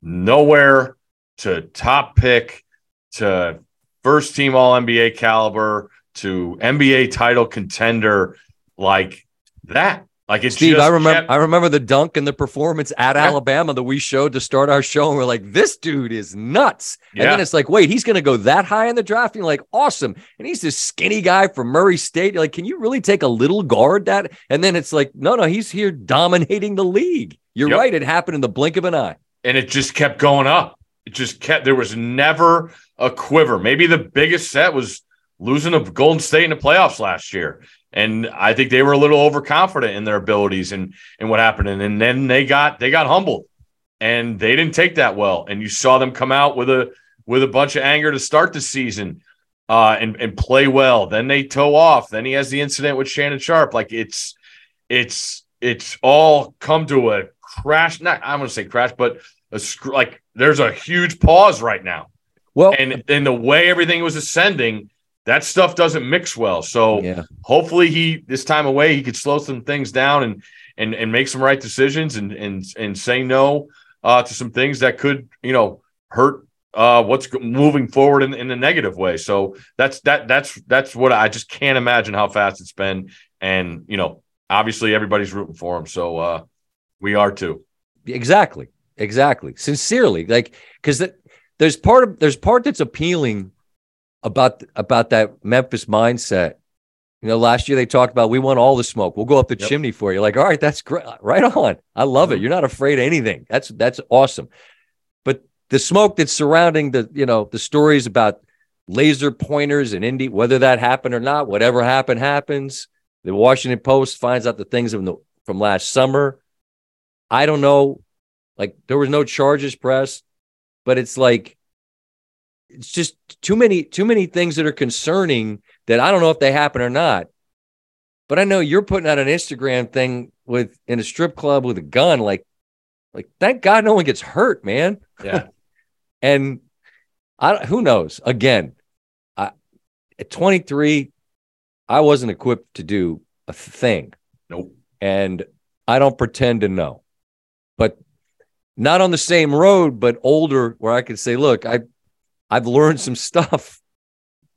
nowhere to top pick to first team All NBA caliber to NBA title contender like that. Like it's Steve, I remember kept... I remember the dunk and the performance at yeah. Alabama that we showed to start our show, and we're like, this dude is nuts. Yeah. And then it's like, wait, he's gonna go that high in the draft. And you're like, awesome. And he's this skinny guy from Murray State. You're like, can you really take a little guard that? And then it's like, no, no, he's here dominating the league. You're yep. right. It happened in the blink of an eye. And it just kept going up. It just kept there was never a quiver. Maybe the biggest set was losing to Golden State in the playoffs last year. And I think they were a little overconfident in their abilities and and what happened. And, and then they got they got humbled and they didn't take that well. And you saw them come out with a with a bunch of anger to start the season uh, and and play well. Then they toe off. Then he has the incident with Shannon Sharpe. Like it's it's it's all come to a crash. Not I'm going to say crash, but a, like there's a huge pause right now. Well, and and the way everything was ascending, that stuff doesn't mix well. So yeah. hopefully he this time away he could slow some things down and and and make some right decisions and and and say no uh, to some things that could you know hurt uh, what's moving forward in, in a negative way. So that's that that's that's what I just can't imagine how fast it's been. And you know, obviously everybody's rooting for him, so uh, we are too. exactly, exactly, sincerely, like because that there's part of there's part that's appealing about about that Memphis mindset. You know, last year they talked about we want all the smoke. We'll go up the yep. chimney for you. Like, all right, that's great. Right on. I love mm-hmm. it. You're not afraid of anything. That's that's awesome. But the smoke that's surrounding the, you know, the stories about laser pointers and Indy, whether that happened or not, whatever happened, happens. The Washington Post finds out the things from the from last summer. I don't know. Like there was no charges pressed, but it's like it's just too many too many things that are concerning that I don't know if they happen or not. But I know you're putting out an Instagram thing with in a strip club with a gun, like, like thank God no one gets hurt, man. Yeah. and I who knows? Again, I at 23, I wasn't equipped to do a thing. Nope. And I don't pretend to know. But not on the same road, but older, where I could say, look, I I've learned some stuff,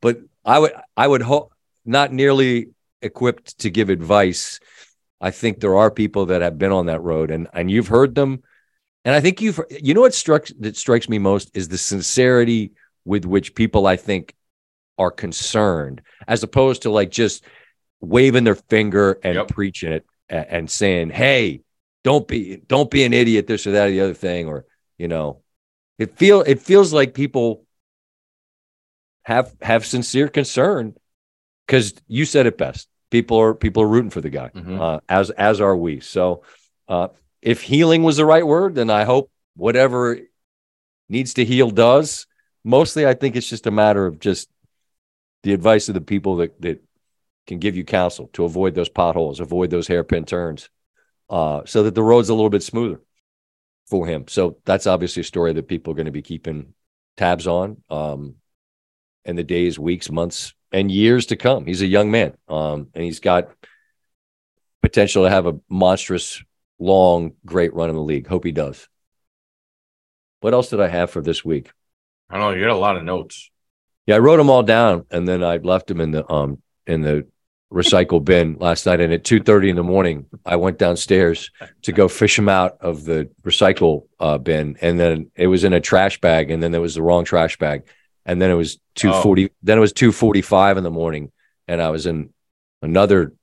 but I would I would hope not nearly equipped to give advice. I think there are people that have been on that road and and you've heard them. And I think you've you know what struck that strikes me most is the sincerity with which people I think are concerned, as opposed to like just waving their finger and yep. preaching it and, and saying, "Hey, don't be don't be an idiot," this or that or the other thing, or you know, it feel it feels like people have have sincere concern because you said it best. People are people are rooting for the guy, mm-hmm. uh, as as are we. So, uh, if healing was the right word, then I hope whatever needs to heal does. Mostly, I think it's just a matter of just the advice of the people that that can give you counsel to avoid those potholes, avoid those hairpin turns, uh, so that the road's a little bit smoother for him. So that's obviously a story that people are going to be keeping tabs on. Um, in the days, weeks, months, and years to come. He's a young man, um, and he's got potential to have a monstrous, long, great run in the league. Hope he does. What else did I have for this week? I don't know. You got a lot of notes. Yeah, I wrote them all down, and then I left them in the um in the recycle bin last night. And at two thirty in the morning, I went downstairs to go fish them out of the recycle uh, bin, and then it was in a trash bag, and then there was the wrong trash bag and then it was 240 oh. then it was 245 in the morning and i was in another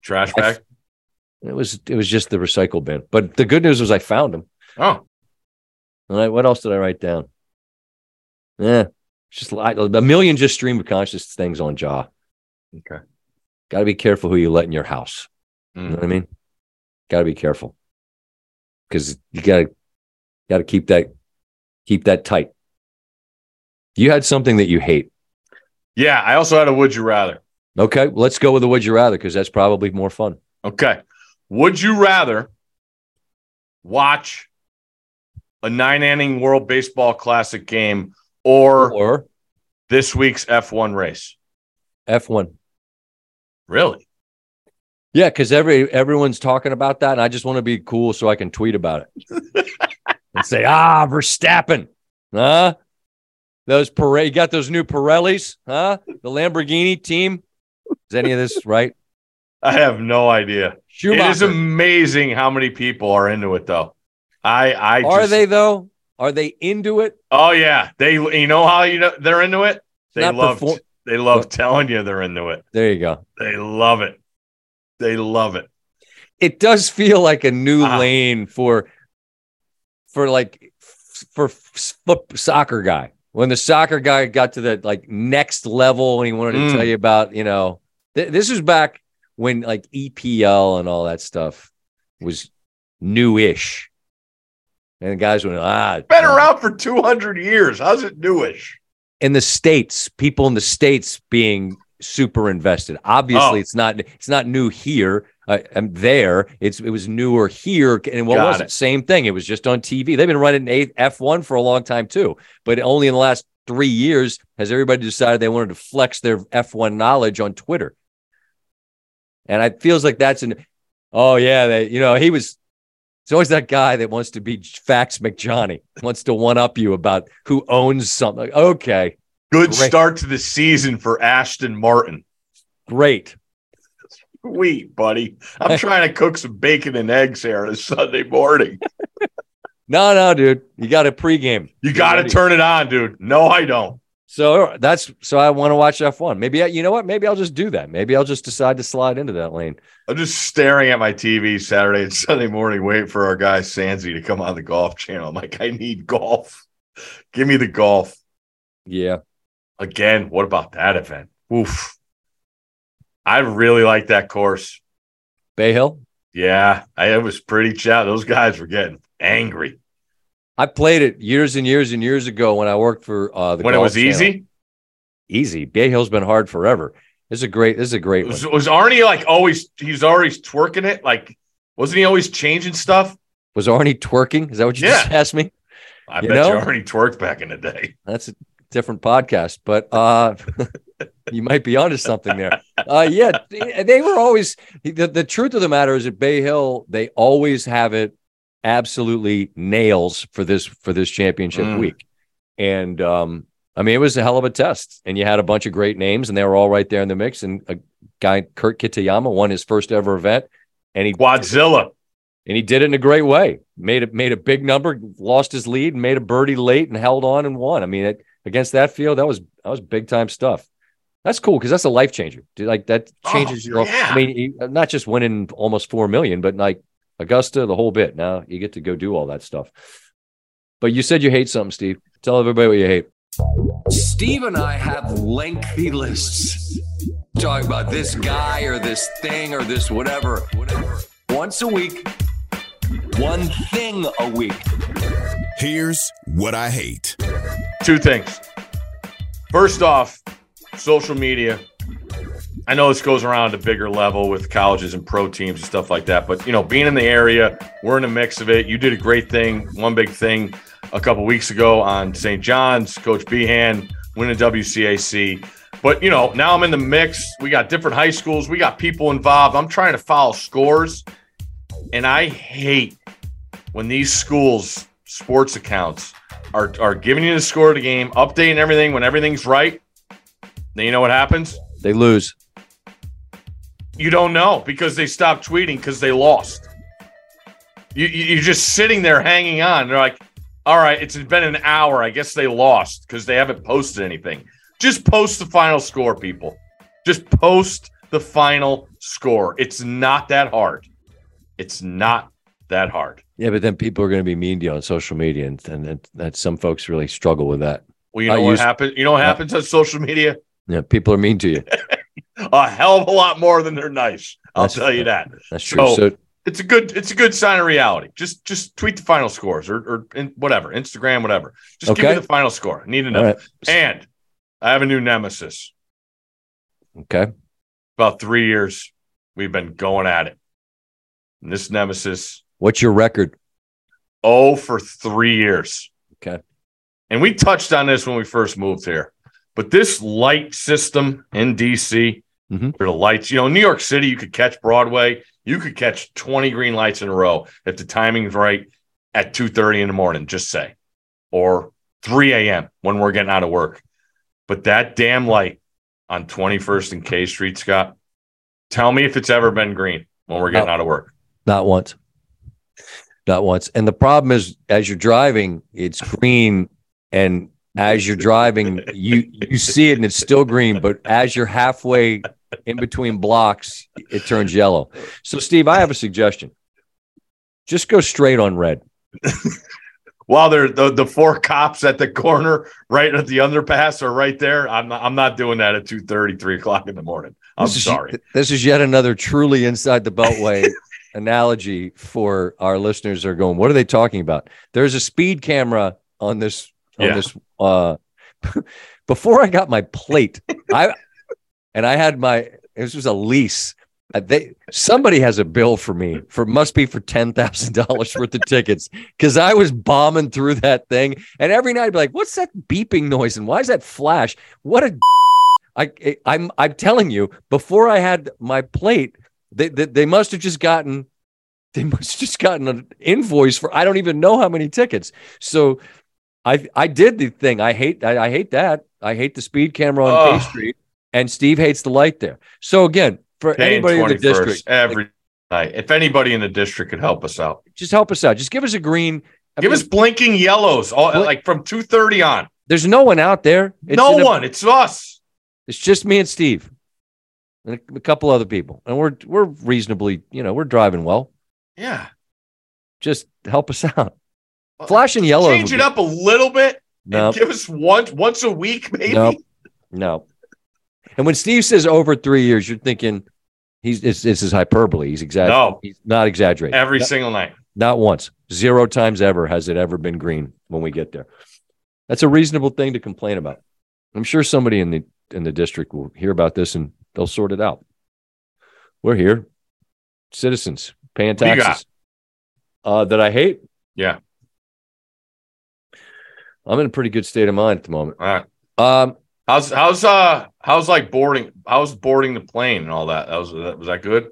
trash bag? It was it was just the recycle bin. But the good news was i found them oh. And I, what else did i write down? Yeah just like a million just stream of conscious things on Ja. Okay. Got to be careful who you let in your house. Mm. you know what i mean? Got to be careful. Because you got to got to keep that keep that tight you had something that you hate. Yeah, I also had a would you rather. Okay, let's go with the would you rather because that's probably more fun. Okay. Would you rather watch a nine inning World Baseball Classic game or, or this week's F1 race? F1. Really? Yeah, because every everyone's talking about that, and I just want to be cool so I can tweet about it and say, "Ah, Verstappen, huh? Those Pirelli, you got those new Pirellis, huh? The Lamborghini team. Is any of this right? I have no idea. Schumacher. It is amazing how many people are into it, though. I, I are they though? Are they into it? Oh yeah, they. You know how you know they're into it? They love. Perform- they love telling you they're into it. There you go. They love it. They love it. It does feel like a new uh, lane for, for like, for soccer guy when the soccer guy got to the like next level and he wanted to mm. tell you about, you know, th- this was back when like EPL and all that stuff was newish. And the guys went, ah, been around for 200 years. How's it newish? In the States, people in the States being super invested. Obviously, oh. it's not it's not new here. Uh, I'm there. It's it was newer here, and what Got was it? it? Same thing. It was just on TV. They've been running F1 for a long time too, but only in the last three years has everybody decided they wanted to flex their F1 knowledge on Twitter. And it feels like that's an oh yeah, they you know he was. It's always that guy that wants to be Fax McJohnny, wants to one up you about who owns something. Okay, good Great. start to the season for Aston Martin. Great. Sweet, buddy. I'm trying to cook some bacon and eggs here on a Sunday morning. No, no, dude. You got a pregame. You got to turn it on, dude. No, I don't. So that's so I want to watch F1. Maybe I, you know what? Maybe I'll just do that. Maybe I'll just decide to slide into that lane. I'm just staring at my TV Saturday and Sunday morning, waiting for our guy Sansi to come on the golf channel. I'm like, I need golf. Give me the golf. Yeah. Again, what about that event? Oof. I really like that course. Bay Hill. Yeah, I, it was pretty chat. Those guys were getting angry I played it years and years and years ago when I worked for uh, the when it was Channel. easy. Easy. Bay Hill's been hard forever. This is a great. This is a great Was, one. was Arnie like always? He's always twerking it. Like, wasn't he always changing stuff? Was Arnie twerking? Is that what you just asked me? I You bet know? you Arnie twerked back in the day. That's different podcast, but uh, you might be onto something there. Uh, yeah, they they were always the, the truth of the matter is at Bay Hill, they always have it absolutely nails for this for this championship Mm. week. And um, I mean, it was a hell of a test. And you had a bunch of great names, and they were all right there in the mix. And a guy, Kurt Kitayama, won his first ever event, and he Quadzilla. and he did it in a great way. Made it made a big number, lost his lead, made a birdie late, and held on and won. I mean, it, against that field, that was that was big time stuff. That's cool because that's a life changer. Dude, Like that Oh, changes your. yeah. I mean, not just winning almost four million, but like Augusta, the whole bit. Now you get to go do all that stuff. But you said you hate something, Steve. Tell everybody what you hate. Steve and I have lengthy lists. talking about this guy or this thing or this whatever. Whatever. Once a week, one thing a week. Here's what I hate. Two things. First off, social media. I know this goes around a bigger level with colleges and pro teams and stuff like that, but you know, being in the area, we're in a mix of it. You did a great thing, one big thing a couple weeks ago on St. John's, Coach Behan winning WCAC. But you know, now I'm in the mix. We got different high schools, we got people involved. I'm trying to follow scores, and I hate when these schools' sports accounts are, are giving you the score of the game, updating everything when everything's right. Then you know what happens? They lose. You don't know because they stopped tweeting because they lost. You, you, you're just sitting there hanging on. They're like, all right, it's been an hour. I guess they lost because they haven't posted anything. Just post the final score, people. Just post the final score. It's not that hard. It's not that hard. Yeah, but then people are going to be mean to you on social media, and, and that, that some folks really struggle with that. Well, you I know what use- happens? You know what Yeah. happens on social media? Yeah, people are mean to you. A hell of a lot more than they're nice. I'll That's- tell you that. That's true. So- So it's a good it's a good sign of reality. Just just tweet the final scores or or in, whatever Instagram whatever. Just give me the final score. I need to know. all right, And I have a new nemesis. okay. About three years we've been going at it. And this nemesis What's your record? oh for three years. Okay. And we touched on this when we first moved here. But this light system in DC, Mhm. for the lights, you know, in New York City, you could catch Broadway, you could catch 20 green lights in a row if the timing's right at 2:30 in the morning, just say, or 3 a.m. when we're getting out of work. But that damn light on 21st and K Street, Scott, tell me if it's ever been green when we're getting No. out of work. Not once. Not once. And the problem is, as you're driving, it's green, and as you're driving, you you see it and it's still green, but as you're halfway in between blocks, it turns yellow. So, Steve, I have a suggestion. Just go straight on red. While they're the, the four cops at the corner, right at the underpass, are right there. I'm not, I'm not doing that at 2:30, 3 o'clock in the morning. I'm This is- sorry. This is yet another truly inside the beltway analogy for our listeners. Are going, what are they talking about? There's a speed camera on this on Yeah. this. Uh, before I got my plate, I and I had my. This was a lease. Uh, They somebody has a bill for me for must be for ten thousand dollars worth of tickets because I was bombing through that thing, and every night I'd be like, "What's that beeping noise? And why is that flash? What a I, I'm I'm telling you, before I had my plate, they, they they must have just gotten they must have just gotten an invoice for I don't even know how many tickets. So I I did the thing. I hate I, I hate that. I hate the speed camera on K Street, and Steve hates the light there. So again, for Paying anybody in the district, every night. If anybody in the district could help us out, just help us out. Just give us a green. I Give mean, us blinking yellows, all, like from two thirty on. there's no one out there. It's no in a- one. It's us. It's just me and Steve, and a, a couple other people, and we're we're reasonably, you know, we're driving well. Yeah. Just help us out. Flashing yellow. Change it be- up a little bit. No, And give us once once a week, maybe. no, no. And when Steve says over three years, you're thinking he's it's, this is hyperbole. He's exaggerating. No. He's not exaggerating. Every Not- single night. Not once. Zero times ever has it ever been green when we get there. That's a reasonable thing to complain about. I'm sure somebody in the in the district will hear about this and they'll sort it out. We're here, citizens paying What do you got? taxes. Uh, that I hate. Yeah. I'm in a pretty good state of mind at the moment. All right. Um, How's how's uh how's like boarding how's boarding the plane and all that? That was that was that good?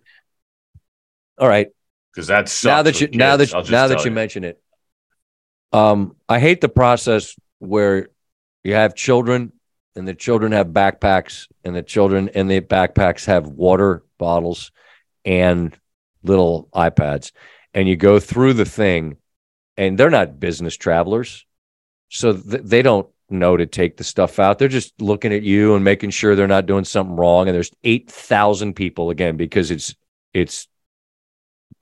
all right. Because that's now that you now that now that you mention it, um, I hate the process where you have children and the children have backpacks and the children and the backpacks have water bottles and little iPads, and you go through the thing, and they're not business travelers, so th- they don't know to take the stuff out. They're just looking at you and making sure they're not doing something wrong. And there's eight thousand people again because it's it's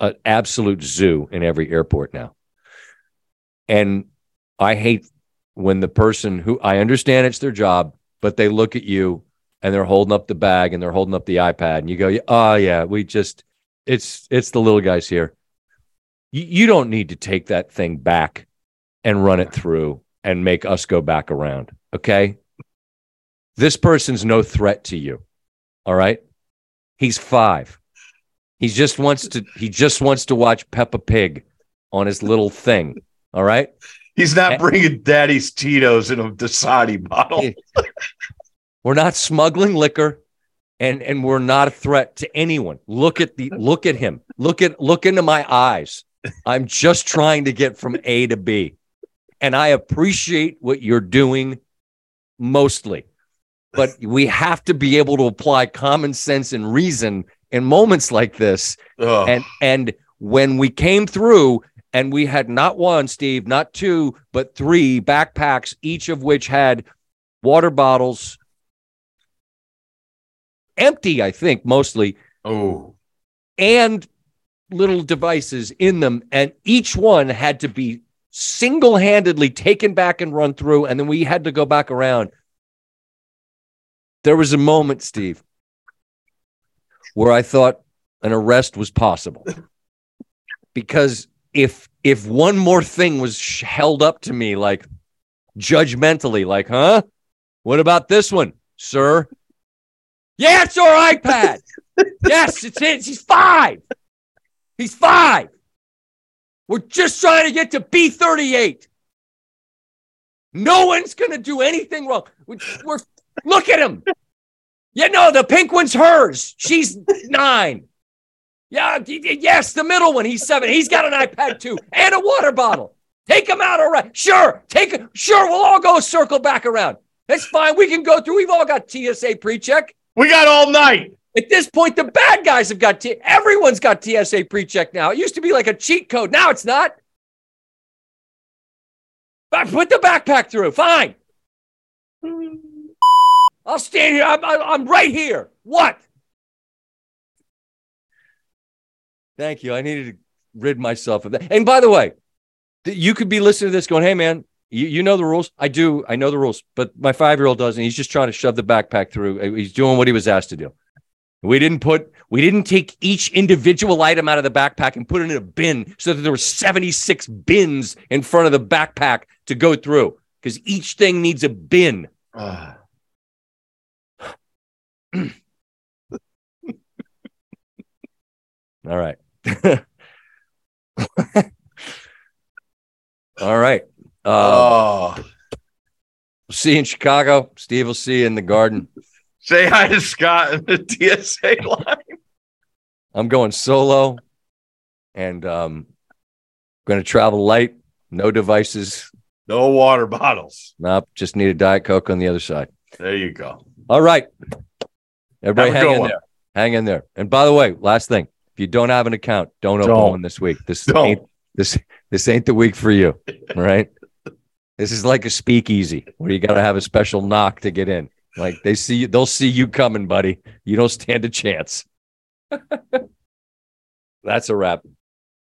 an absolute zoo in every airport now. And I hate when the person who I understand it's their job, but they look at you and they're holding up the bag and they're holding up the iPad and you go, "Oh yeah, we just it's it's the little guys here." You, you don't need to take that thing back and run it through and make us go back around, okay? This person's no threat to you. All right? He's 5. He just wants to he just wants to watch Peppa Pig on his little thing. All right? He's Eh. not bringing Daddy's Tito's in a Dasani bottle. We're not smuggling liquor and and we're not a threat to anyone. Look at the look at him. Look at look into my eyes. I'm just trying to get from A to B. And I appreciate what you're doing mostly. But we have to be able to apply common sense and reason in moments like this and and when we came through and we had not one steve not two but three backpacks each of which had water bottles. Empty i think mostly. Oh, and little devices in them. And each one had to be single-handedly taken back and run through and then we had to go back around. There was a moment steve where i thought an arrest was possible. Because if if one more thing was sh- held up to me like judgmentally like huh? What about this one sir? Yeah it's our ipad. Yes it's his. He's five. He's five. We're just trying to get to b38 no one's gonna do anything wrong. We- we're look at him. Yeah no the pink one's hers. She's nine yeah, yes, the middle one. He's seven. He's got an iPad too and a water bottle. Take him out, all right. Sure, take. Sure, we'll all go circle back around. That's fine. We can go through. We've all got TSA pre-check. we got all night. At this point, the bad guys have got T- everyone's got TSA pre-check now. It used to be like a cheat code. Now it's not. But put the backpack through. Fine. I'll stand here. I'm I'm right here. What? Thank you. I needed to rid myself of that. And by the way, you could be listening to this going, hey, man, you, you know the rules. I do. I know the rules. But my five year old doesn't. He's just trying to shove the backpack through. Uh, He's doing what he was asked to do. We didn't put, we didn't take each individual item out of the backpack and put it in a bin so that there were 76 bins in front of the backpack to go through because each thing needs a bin. Ugh. All right. All right. Uh, oh, see you in Chicago. Steve will see you in the garden. say hi to Scott in the TSA line. I'm going solo and um going to travel light, no devices. No water bottles. Nope, just need a Diet Coke on the other side. There you go. All right. Everybody hang in one. there. Hang in there. And by the way, last thing, if you don't have an account, don't open Don't. one this week. This Don't. ain't this this ain't the week for you. All right. This is like a speakeasy where you got to have a special knock to get in. Like they see you, they'll see you coming, buddy. You don't stand a chance. That's a wrap.